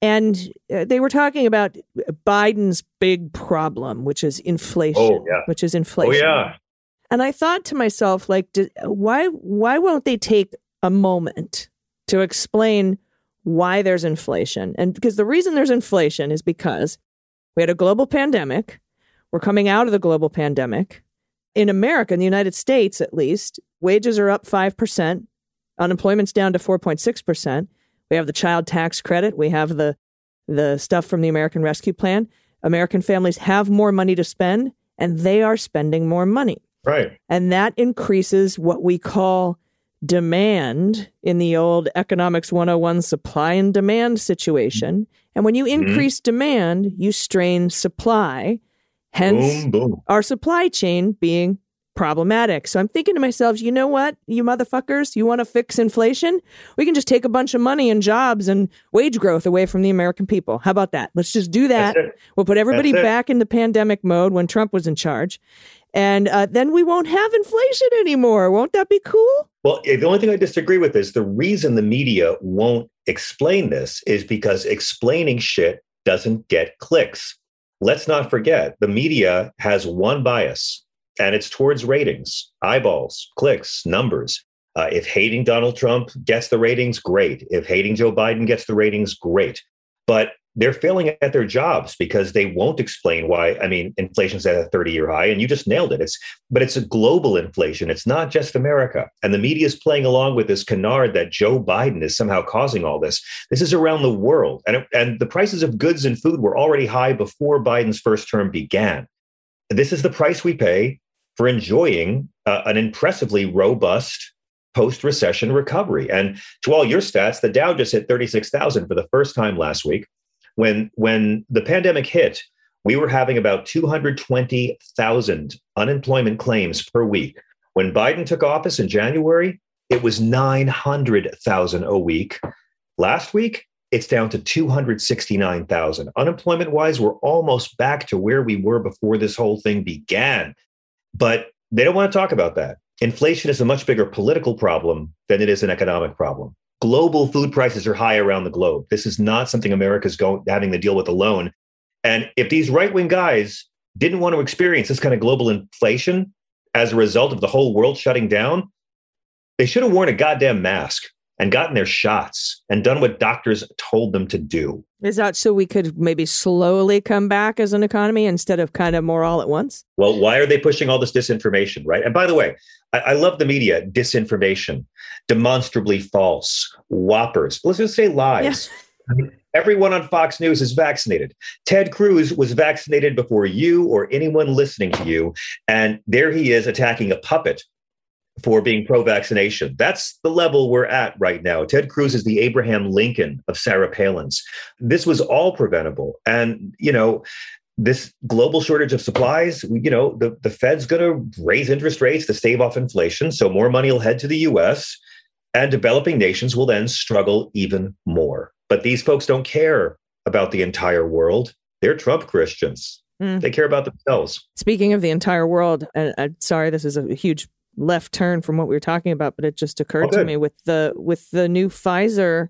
And uh, they were talking about Biden's big problem, which is inflation. Oh, yeah. Which is inflation. Oh, yeah. And I thought to myself, like, did, why why won't they take a moment to explain why there's inflation? And because the reason there's inflation is because we had a global pandemic. We're coming out of the global pandemic. In America, in the United States at least, wages are up 5%, unemployment's down to 4.6%. We have the child tax credit, we have the the stuff from the American Rescue Plan. American families have more money to spend and they are spending more money. Right. And that increases what we call demand in the old economics 101 supply and demand situation. And when you mm-hmm. increase demand, you strain supply, hence Boom, boom. our supply chain being problematic. So I'm thinking to myself, you know what, you motherfuckers, you want to fix inflation? We can just take a bunch of money and jobs and wage growth away from the American people. How about that? Let's just do that. We'll put everybody back into pandemic mode when Trump was in charge. And uh, then we won't have inflation anymore. Won't that be cool? Well, the only thing I disagree with is the reason the media won't explain this is because explaining shit doesn't get clicks. Let's not forget the media has one bias, and it's towards ratings, eyeballs, clicks, numbers. Uh, if hating Donald Trump gets the ratings, great. If hating Joe Biden gets the ratings, great. But they're failing at their jobs because they won't explain why. I mean, inflation's at a 30 year high, and you just nailed it. It's but it's a global inflation. It's not just America. And the media is playing along with this canard that Joe Biden is somehow causing all this. This is around the world. And, and the prices of goods and food were already high before Biden's first term began. This is the price we pay for enjoying uh, an impressively robust post recession recovery. And to all your stats, the Dow just hit 36,000 for the first time last week when when the pandemic hit, we were having about 220,000 unemployment claims per week. When Biden took office in January, it was 900,000 a week. Last week, it's down to 269,000. Unemployment wise, we're almost back to where we were before this whole thing began. But they don't want to talk about that. Inflation is a much bigger political problem than it is an economic problem global food prices are high around the globe. This is not something America's going having to deal with alone. And if these right wing guys didn't want to experience this kind of global inflation as a result of the whole world shutting down, they should have worn a goddamn mask and gotten their shots and done what doctors told them to do. Is that so we could maybe slowly come back as an economy instead of kind of more all at once? Well, why are they pushing all this disinformation, right? And by the way, I, I love the media disinformation, demonstrably false, whoppers. Let's just say lies. Yeah. Everyone on Fox News is vaccinated. Ted Cruz was vaccinated before you or anyone listening to you. And there he is attacking a puppet for being pro vaccination. That's the level we're at right now. Ted Cruz is the Abraham Lincoln of Sarah Palin's. This was all preventable. And, you know, this global shortage of supplies, you know, the, the Fed's going to raise interest rates to stave off inflation. So more money will head to the US, and developing nations will then struggle even more. But these folks don't care about the entire world. They're Trump Christians. Mm. They care about themselves. Speaking of the entire world, and I'm sorry, this is a huge left turn from what we were talking about, but it just occurred oh, to me with the with the new Pfizer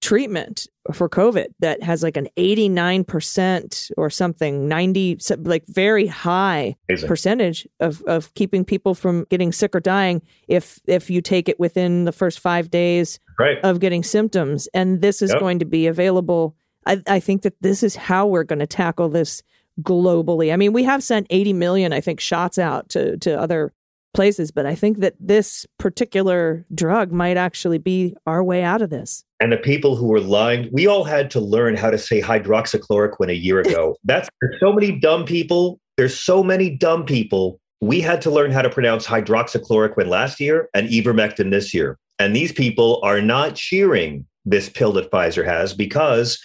treatment for COVID that has like an 89% or something, 90, like very high Amazing. percentage of, of keeping people from getting sick or dying if, if you take it within the first five days right. of getting symptoms. And this is yep. going to be available. I, I think that this is how we're going to tackle this globally. I mean, we have sent 80 million, I think, shots out to, to other places. But I think that this particular drug might actually be our way out of this. And the people who were lying, we all had to learn how to say hydroxychloroquine a year ago. That's there's so many dumb people. There's so many dumb people. We had to learn how to pronounce hydroxychloroquine last year and ivermectin this year. And these people are not cheering this pill that Pfizer has because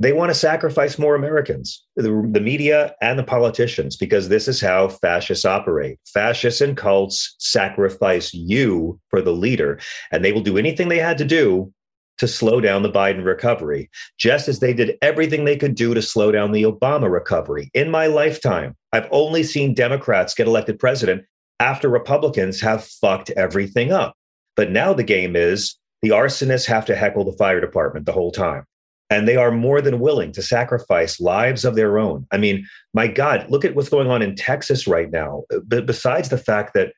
they want to sacrifice more Americans, the, the, media and the politicians, because this is how fascists operate. Fascists and cults sacrifice you for the leader, and they will do anything they had to do to slow down the Biden recovery, just as they did everything they could do to slow down the Obama recovery. In my lifetime, I've only seen Democrats get elected president after Republicans have fucked everything up. But now the game is the arsonists have to heckle the fire department the whole time and they are more than willing to sacrifice lives of their own. I mean, my God, look at what's going on in Texas right now. But besides the fact that,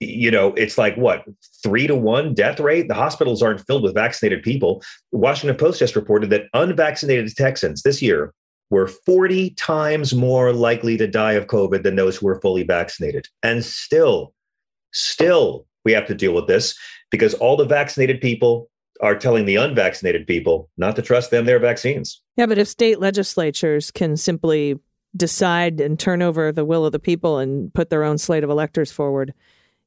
you know, it's like what, three to one death rate? The hospitals aren't filled with vaccinated people. Washington Post just reported that unvaccinated Texans this year were 40 times more likely to die of COVID than those who were fully vaccinated. And still, still, we have to deal with this because all the vaccinated people are telling the unvaccinated people not to trust them their vaccines. Yeah, but if state legislatures can simply decide and turn over the will of the people and put their own slate of electors forward,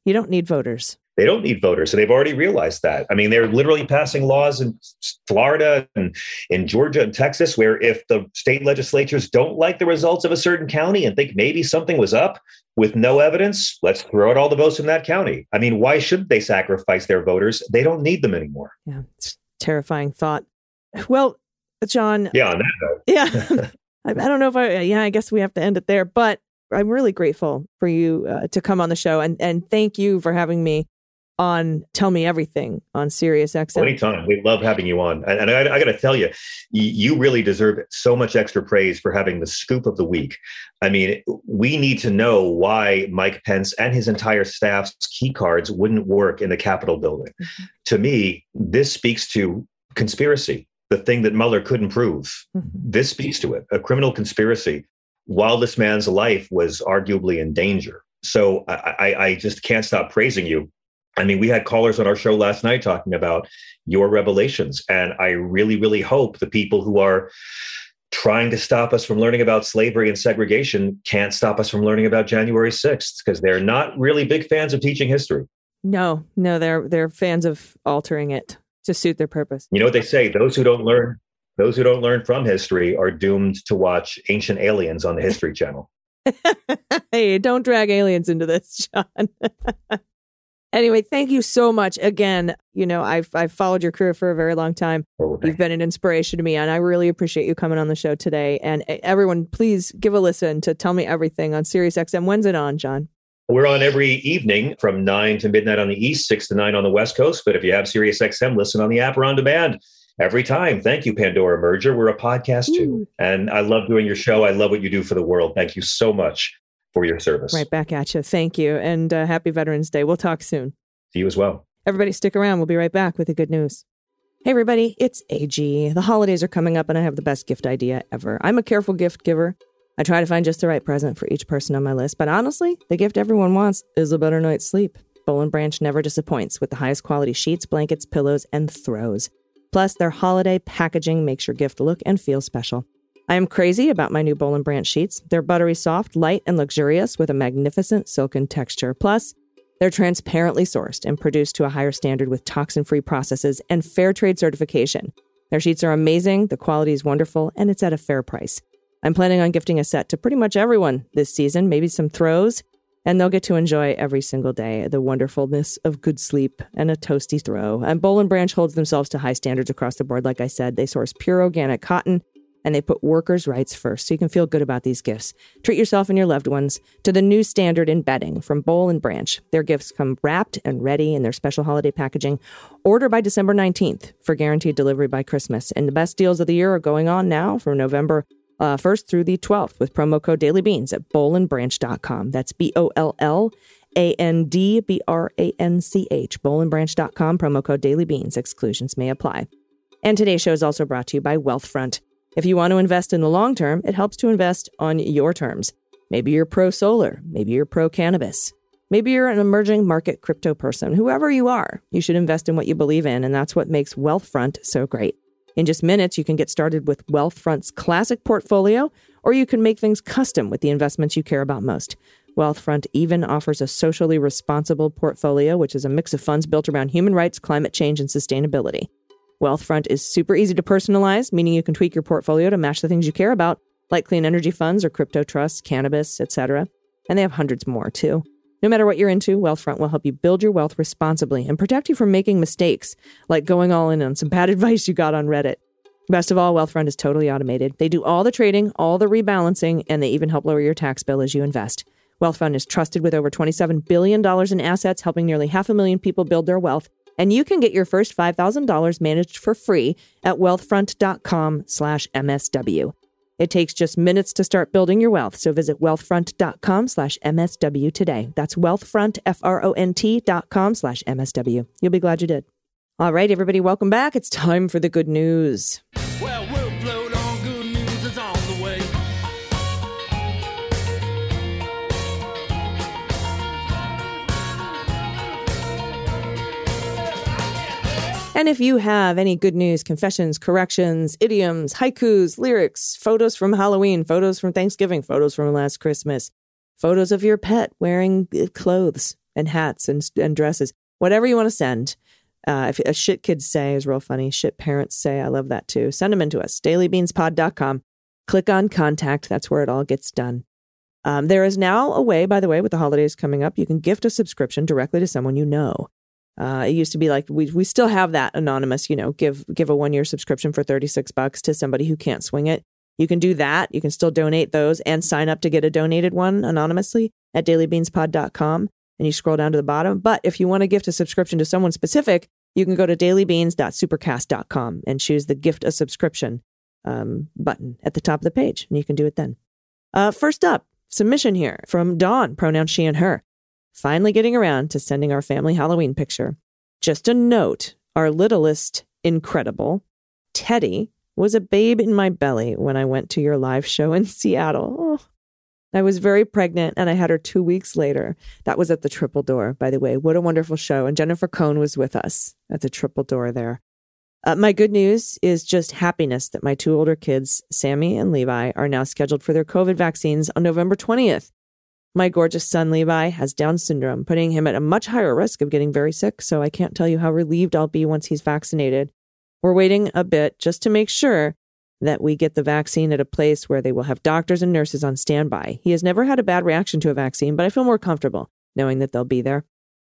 you don't need voters. They don't need voters. And they've already realized that. I mean, they're literally passing laws in Florida and in Georgia and Texas where if the state legislatures don't like the results of a certain county and think maybe something was up with no evidence, let's throw out all the votes in that county. I mean, why should they sacrifice their voters? They don't need them anymore. Yeah, it's terrifying thought. Well, John. Yeah, on that note. Yeah. I don't know if I, yeah, I guess we have to end it there, but I'm really grateful for you uh, to come on the show and, and thank you for having me on Tell Me Everything on Sirius XM. Anytime. We love having you on. And, and I, I got to tell you, you really deserve so much extra praise for having the scoop of the week. I mean, we need to know why Mike Pence and his entire staff's key cards wouldn't work in the Capitol building. Mm-hmm. To me, this speaks to conspiracy, the thing that Mueller couldn't prove. Mhm. This speaks to it, a criminal conspiracy while this man's life was arguably in danger. So I, I, I just can't stop praising you. I mean, we had callers on our show last night talking about your revelations. And I really, really hope the people who are trying to stop us from learning about slavery and segregation can't stop us from learning about January 6th because they're not really big fans of teaching history. No, no, they're they're fans of altering it to suit their purpose. You know what they say? Those who don't learn, those who don't learn from history are doomed to watch ancient aliens on the History Channel. hey, don't drag aliens into this, John. anyway, thank you so much again. You know, I've I've followed your career for a very long time. Oh, You've been an inspiration to me, and I really appreciate you coming on the show today. And uh, everyone, please give a listen to Tell Me Everything on Sirius XM. When's it on, John? We're on every evening from 9 to midnight on the East, 6 to 9 on the West Coast. But if you have Sirius XM, listen on the app or on demand every time. Thank you, Pandora Merger. We're a podcast too. Ooh. And I love doing your show. I love what you do for the world. Thank you so much for your service. Right back at you. Thank you, and uh, happy Veterans Day. We'll talk soon. See you as well. Everybody, stick around. We'll be right back with the good news. Hey, everybody, it's AG. The holidays are coming up, and I have the best gift idea ever. I'm a careful gift giver. I try to find just the right present for each person on my list, but honestly, the gift everyone wants is a better night's sleep. Boll and Branch never disappoints with the highest quality sheets, blankets, pillows, and throws. Plus, their holiday packaging makes your gift look and feel special. I am crazy about my new Boll and Branch sheets. They're buttery soft, light, and luxurious with a magnificent silken texture. Plus, they're transparently sourced and produced to a higher standard with toxin free processes and fair trade certification. Their sheets are amazing, the quality is wonderful, and it's at a fair price. I'm planning on gifting a set to pretty much everyone this season, maybe some throws, and they'll get to enjoy every single day the wonderfulness of good sleep and a toasty throw. And Boll and Branch holds themselves to high standards across the board. Like I said, they source pure organic cotton and they put workers' rights first, so you can feel good about these gifts. Treat yourself and your loved ones to the new standard in bedding from Boll and Branch. Their gifts come wrapped and ready in their special holiday packaging. Order by December 19th for guaranteed delivery by Christmas. And the best deals of the year are going on now from November uh, 1st through the 12th with promo code dailybeans at bollandbranch.com. That's B O L L A N D B R A N C H, bollandbranch.com, promo code dailybeans. Exclusions may apply. And today's show is also brought to you by Wealthfront. If you want to invest in the long term, it helps to invest on your terms. Maybe you're pro solar, maybe you're pro cannabis. Maybe you're an emerging market crypto person. Whoever you are, you should invest in what you believe in, and that's what makes Wealthfront so great. In just minutes, you can get started with Wealthfront's classic portfolio, or you can make things custom with the investments you care about most. Wealthfront even offers a socially responsible portfolio, which is a mix of funds built around human rights, climate change, and sustainability. Wealthfront is super easy to personalize, meaning you can tweak your portfolio to match the things you care about, like clean energy funds or crypto trusts, cannabis, etc. And they have hundreds more too. No matter what you're into, Wealthfront will help you build your wealth responsibly and protect you from making mistakes, like going all in on some bad advice you got on Reddit. Best of all, Wealthfront is totally automated. They do all the trading, all the rebalancing, and they even help lower your tax bill as you invest. Wealthfront is trusted with over $27 billion in assets, helping nearly half a million people build their wealth. And you can get your first $5,000 managed for free at wealthfront.com slash MSW. It takes just minutes to start building your wealth, so visit wealthfront.com slash MSW today. That's wealthfront, F-R-O-N-T dot com slash MSW. You'll be glad you did. All right, everybody, welcome back. It's time for the good news. And if you have any good news, confessions, corrections, idioms, haikus, lyrics, photos from Halloween, photos from Thanksgiving, photos from last Christmas, photos of your pet wearing clothes and hats and, and dresses, whatever you want to send. Uh, if a shit kids say is real funny, shit parents say, I love that too. Send them in to us, dailybeanspod.com. Click on contact. That's where it all gets done. Um, there is now a way, by the way, with the holidays coming up, you can gift a subscription directly to someone you know. Uh, it used to be like we we still have that anonymous, you know, give give a one year subscription for thirty six bucks to somebody who can't swing it. You can do that. You can still donate those and sign up to get a donated one anonymously at dailybeanspod.com. and you scroll down to the bottom. But if you want to gift a subscription to someone specific, you can go to dailybeans.supercast.com and choose the gift a subscription um, button at the top of the page, and you can do it then. Uh, first up, submission here from Dawn, pronoun she and her. Finally getting around to sending our family Halloween picture. Just a note our littlest, incredible, Teddy, was a babe in my belly when I went to your live show in Seattle. Oh, I was very pregnant and I had her two weeks later. That was at the Triple Door, by the way. What a wonderful show. And Jennifer Cohn was with us at the Triple Door there. Uh, my good news is just happiness that my two older kids, Sammy and Levi, are now scheduled for their COVID vaccines on November 20th. My gorgeous son, Levi, has Down syndrome, putting him at a much higher risk of getting very sick. So I can't tell you how relieved I'll be once he's vaccinated. We're waiting a bit just to make sure that we get the vaccine at a place where they will have doctors and nurses on standby. He has never had a bad reaction to a vaccine, but I feel more comfortable knowing that they'll be there.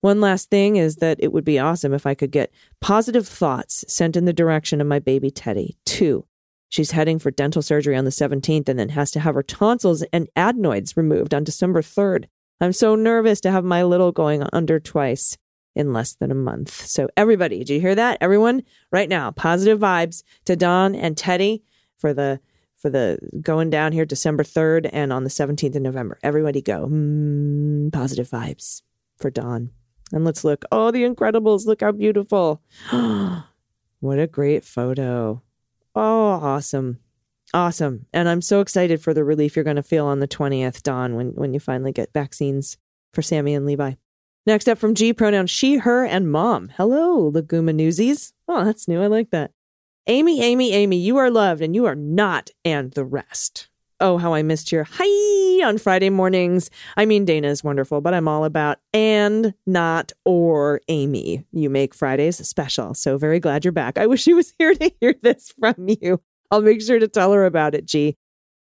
One last thing is that it would be awesome if I could get positive thoughts sent in the direction of my baby Teddy. Two, she's heading for dental surgery on the 17th and then has to have her tonsils and adenoids removed on December 3rd. I'm so nervous to have my little going under twice in less than a month. So, everybody, do you hear that? Everyone, right now, positive vibes to Dawn and Teddy for the for the going down here December 3rd and on the 17th of November. Everybody go. Mm, positive vibes for Dawn. And let's look. Oh, the Incredibles. Look how beautiful. what a great photo. Oh, awesome. Awesome. And I'm so excited for the relief you're going to feel on the 20th, Dawn, when, when you finally get vaccines for Sammy and Levi. Next up from G, pronouns she, her, and mom. Hello, Laguma Newsies. Oh, that's new. I like that. Amy, Amy, Amy, you are loved and you are not and the rest. Oh, how I missed your hi on Friday mornings. I mean, Dana is wonderful, but I'm all about and, not, or Amy. You make Fridays special. So very glad you're back. I wish she was here to hear this from you. I'll make sure to tell her about it, G.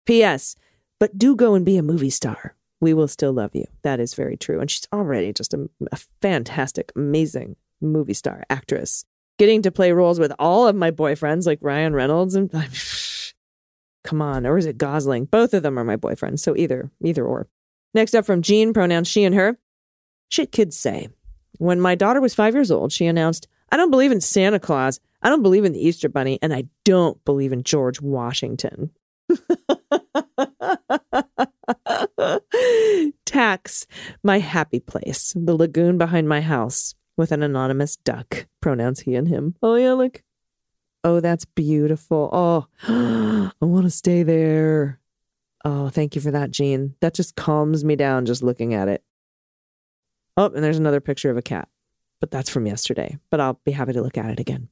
P.S. But do go and be a movie star. We will still love you. That is very true. And she's already just a, a fantastic, amazing movie star actress getting to play roles with all of my boyfriends, like Ryan Reynolds and come on, or is it Gosling? Both of them are my boyfriends, so either, either or. Next up from Jean, pronouns she and her. Shit kids say. When my daughter was five years old, she announced, I don't believe in Santa Claus, I don't believe in the Easter Bunny, and I don't believe in George Washington. Tax, my happy place, the lagoon behind my house with an anonymous duck, pronouns he and him. Oh, yeah, look. Oh, that's beautiful. Oh, I want to stay there. Oh, thank you for that, Jean. That just calms me down just looking at it. Oh, and there's another picture of a cat, but that's from yesterday. But I'll be happy to look at it again.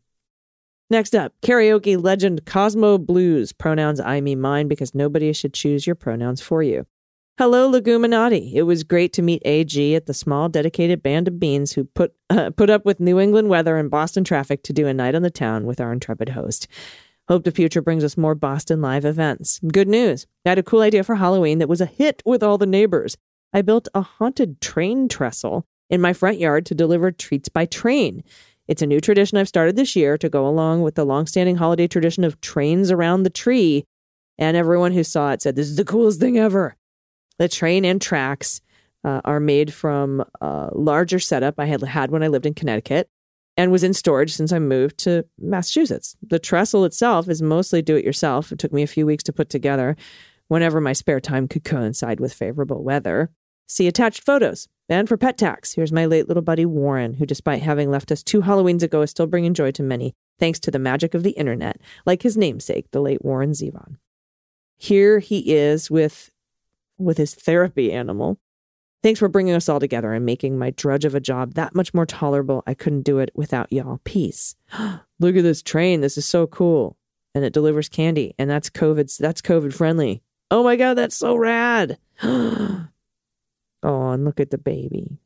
Next up, karaoke legend Cosmo Blues. Pronouns I, me, mine, because nobody should choose your pronouns for you. Hello, Leguminati. It was great to meet AG at the small, dedicated band of beans who put uh, put up with New England weather and Boston traffic to do a night on the town with our intrepid host. Hope the future brings us more Boston live events. Good news. I had a cool idea for Halloween that was a hit with all the neighbors. I built a haunted train trestle in my front yard to deliver treats by train. It's a new tradition I've started this year to go along with the longstanding holiday tradition of trains around the tree. And everyone who saw it said, This is the coolest thing ever. The train and tracks uh, are made from a larger setup I had had when I lived in Connecticut and was in storage since I moved to Massachusetts. The trestle itself is mostly do it yourself. It took me a few weeks to put together whenever my spare time could coincide with favorable weather. See attached photos. And for pet tax, here's my late little buddy Warren, who, despite having left us two Halloweens ago, is still bringing joy to many, thanks to the magic of the internet, like his namesake, the late Warren Zevon. Here he is with with his therapy animal. Thanks for bringing us all together and making my drudge of a job that much more tolerable. I couldn't do it without y'all. Peace. Look at this train. This is so cool. And it delivers candy. And that's COVID. That's COVID friendly. Oh my God, that's so rad. oh, and look at the baby.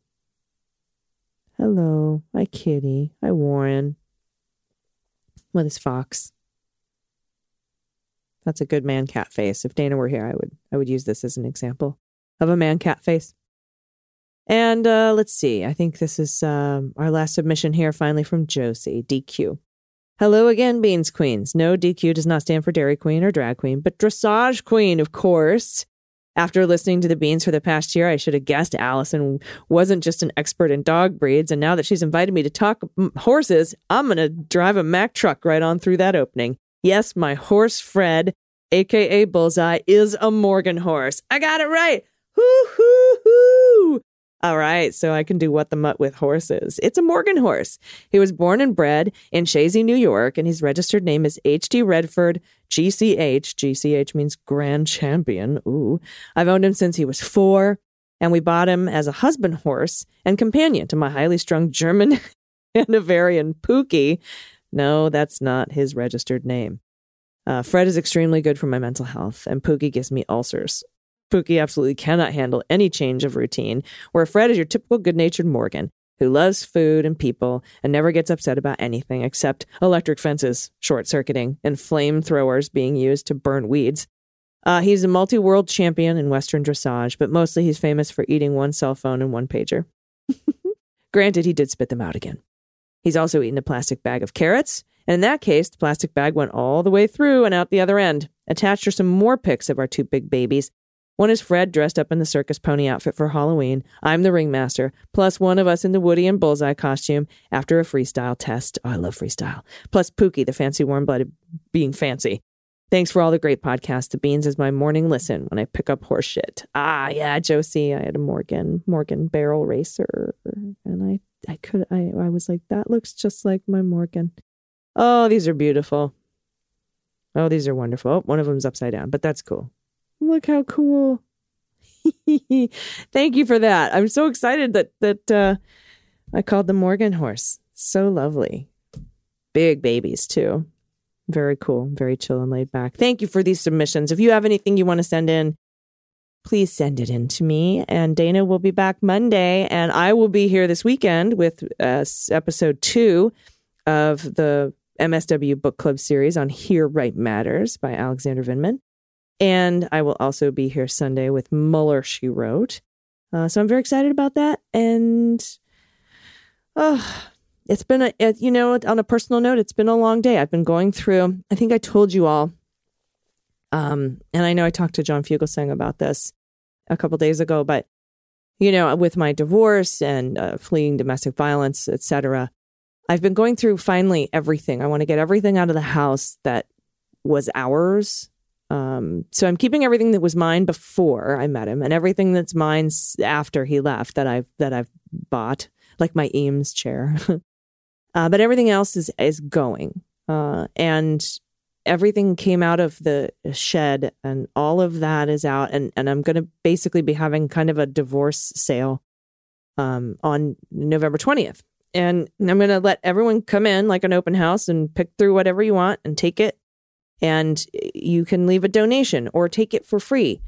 Hello. Hi, kitty. Hi, Warren. With his fox. That's a good man cat face. If Dana were here, I would I would use this as an example of a man cat face. And uh, let's see. I think this is um, our last submission here, finally from Josie DQ. Hello again, Beans Queens. No, DQ does not stand for Dairy Queen or Drag Queen, but Dressage Queen, of course. After listening to the beans for the past year, I should have guessed Allison wasn't just an expert in dog breeds. And now that she's invited me to talk horses, I'm going to drive a Mack truck right on through that opening. Yes, my horse, Fred, aka Bullseye, is a Morgan horse. I got it right. Hoo, hoo, hoo. All right, so I can do what the mutt with horses. It's a Morgan horse. He was born and bred in Chazy, New York, and his registered name is H.D. Redford GCH. GCH means Grand Champion. Ooh. I've owned him since he was four, and we bought him as a husband horse and companion to my highly strung German Hanoverian Pookie. No, that's not his registered name. Uh, Fred is extremely good for my mental health, and Pookie gives me ulcers. Pookie absolutely cannot handle any change of routine, where Fred is your typical good natured Morgan who loves food and people and never gets upset about anything except electric fences short circuiting and flamethrowers being used to burn weeds. Uh, he's a multi world champion in Western dressage, but mostly he's famous for eating one cell phone and one pager. Granted, he did spit them out again. He's also eaten a plastic bag of carrots, and in that case, the plastic bag went all the way through and out the other end. Attached are some more pics of our two big babies, one is Fred dressed up in the circus pony outfit for Halloween. I'm the ringmaster, plus one of us in the Woody and Bullseye costume after a freestyle test. Oh, I love freestyle. Plus Pookie, the fancy warm blooded being fancy. Thanks for all the great podcasts. The Beans is my morning listen when I pick up horse shit. Ah, yeah, Josie. I had a Morgan, Morgan barrel racer. And I, I could, I, I was like, that looks just like my Morgan. Oh, these are beautiful. Oh, these are wonderful. Oh, one of them's upside down, but that's cool. Look how cool. Thank you for that. I'm so excited that that uh, I called the Morgan horse. So lovely. Big babies too. Very cool. Very chill and laid back. Thank you for these submissions. If you have anything you want to send in, please send it in to me. And Dana will be back Monday, and I will be here this weekend with uh, episode two of the MSW Book Club series on Here Right Matters by Alexander Vindman. And I will also be here Sunday with Mueller, she wrote. Uh, so I'm very excited about that. And oh, it's been a, you know, on a personal note, it's been a long day. I've been going through, I think I told you all, um, and I know I talked to John Fugelsang about this a couple days ago, but you know, with my divorce and uh, fleeing domestic violence, etc., I've been going through finally everything. I want to get everything out of the house that was ours um, so I'm keeping everything that was mine before I met him, and everything that's mine after he left that I've that I've bought, like my Eames chair. uh, but everything else is is going, uh, and everything came out of the shed, and all of that is out, and and I'm going to basically be having kind of a divorce sale um, on November 20th. And I'm going to let everyone come in like an open house and pick through whatever you want and take it. And you can leave a donation or take it for free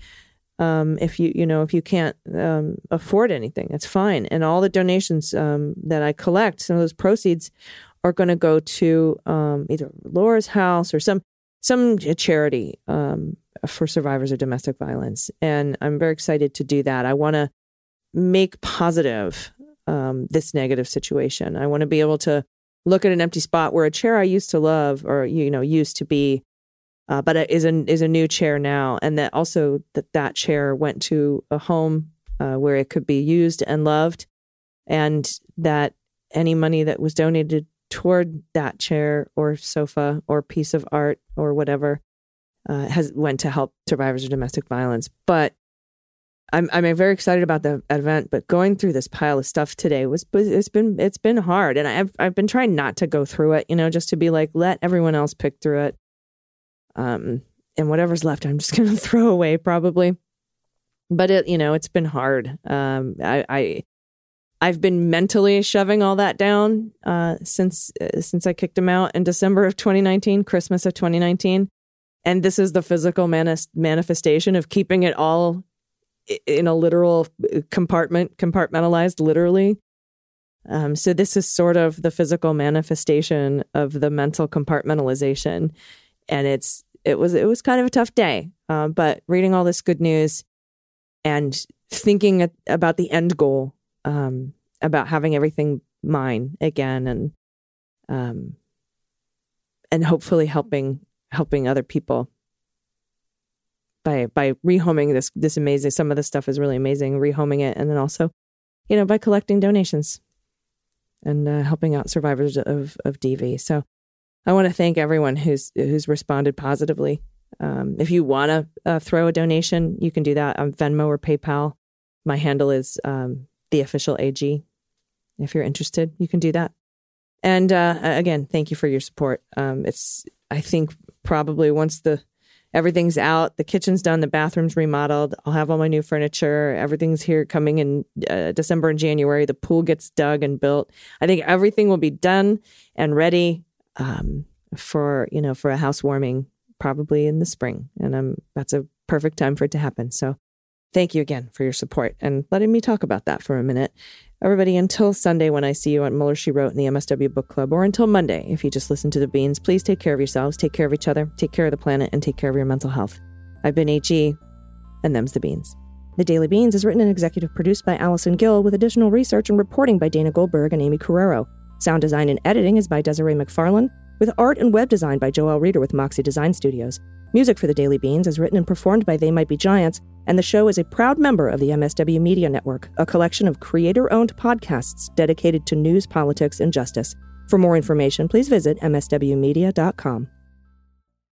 um, if you you know if you can't um, afford anything that's fine. And all the donations um, that i collect some of those proceeds are going to go to um, either laura's house or some some charity um, for survivors of domestic violence. And i'm very excited to do that. I want to make positive um, this negative situation. I want to be able to look at an empty spot where a chair i used to love or you know used to be uh, but it is a is a new chair now, and that also that that chair went to a home uh, where it could be used and loved, and that any money that was donated toward that chair or sofa or piece of art or whatever uh, has went to help survivors of domestic violence. But I'm I'm very excited about the event. But going through this pile of stuff today was it's been it's been hard, and I've I've been trying not to go through it, you know, just to be like let everyone else pick through it um, and whatever's left, I'm just going to throw away probably. But it, you know, it's been hard. Um, I, I, I've been mentally shoving all that down uh, since uh, since I kicked him out in December of 2019, Christmas of 2019, and this is the physical manis- manifestation of keeping it all in a literal uh, compartment, compartmentalized, literally. Um, so this is sort of the physical manifestation of the mental compartmentalization, and it's it was it was kind of a tough day. Uh, but reading all this good news and thinking about the end goal, um, about having everything mine again, and um, and hopefully helping helping other people by by rehoming this this amazing. Some of the stuff is really amazing. Rehoming it, and then also, you know, by collecting donations and uh, helping out survivors of of DV. So, I want to thank everyone who's who's responded positively. Um, if you want to uh, throw a donation, you can do that on Venmo or PayPal. My handle is um, the official AG. If you're interested, you can do that. And uh, again, thank you for your support. Um, it's I think probably once the everything's out, the kitchen's done, the bathroom's remodeled. I'll have all my new furniture. Everything's here coming in uh, December and January. The pool gets dug and built. I think everything will be done and ready um, for you know for a housewarming probably in the spring, and um, that's a perfect time for it to happen. So. Thank you again for your support and letting me talk about that for a minute. Everybody, until Sunday when I see you at Mueller She Wrote in the MSW Book Club, or until Monday if you just listen to the beans, please take care of yourselves, take care of each other, take care of the planet, and take care of your mental health. I've been HE, and them's the beans. The Daily Beans is written and executive produced by Allison Gill with additional research and reporting by Dana Goldberg and Aimee Carrero. Sound design and editing is by Desiree McFarlane, with art and web design by Joel Reeder with Moxie Design Studios. Music for the Daily Beans is written and performed by They Might Be Giants, and the show is a proud member of the MSW Media Network, a collection of creator owned podcasts dedicated to news, politics, and justice. For more information, please visit MSWmedia.com.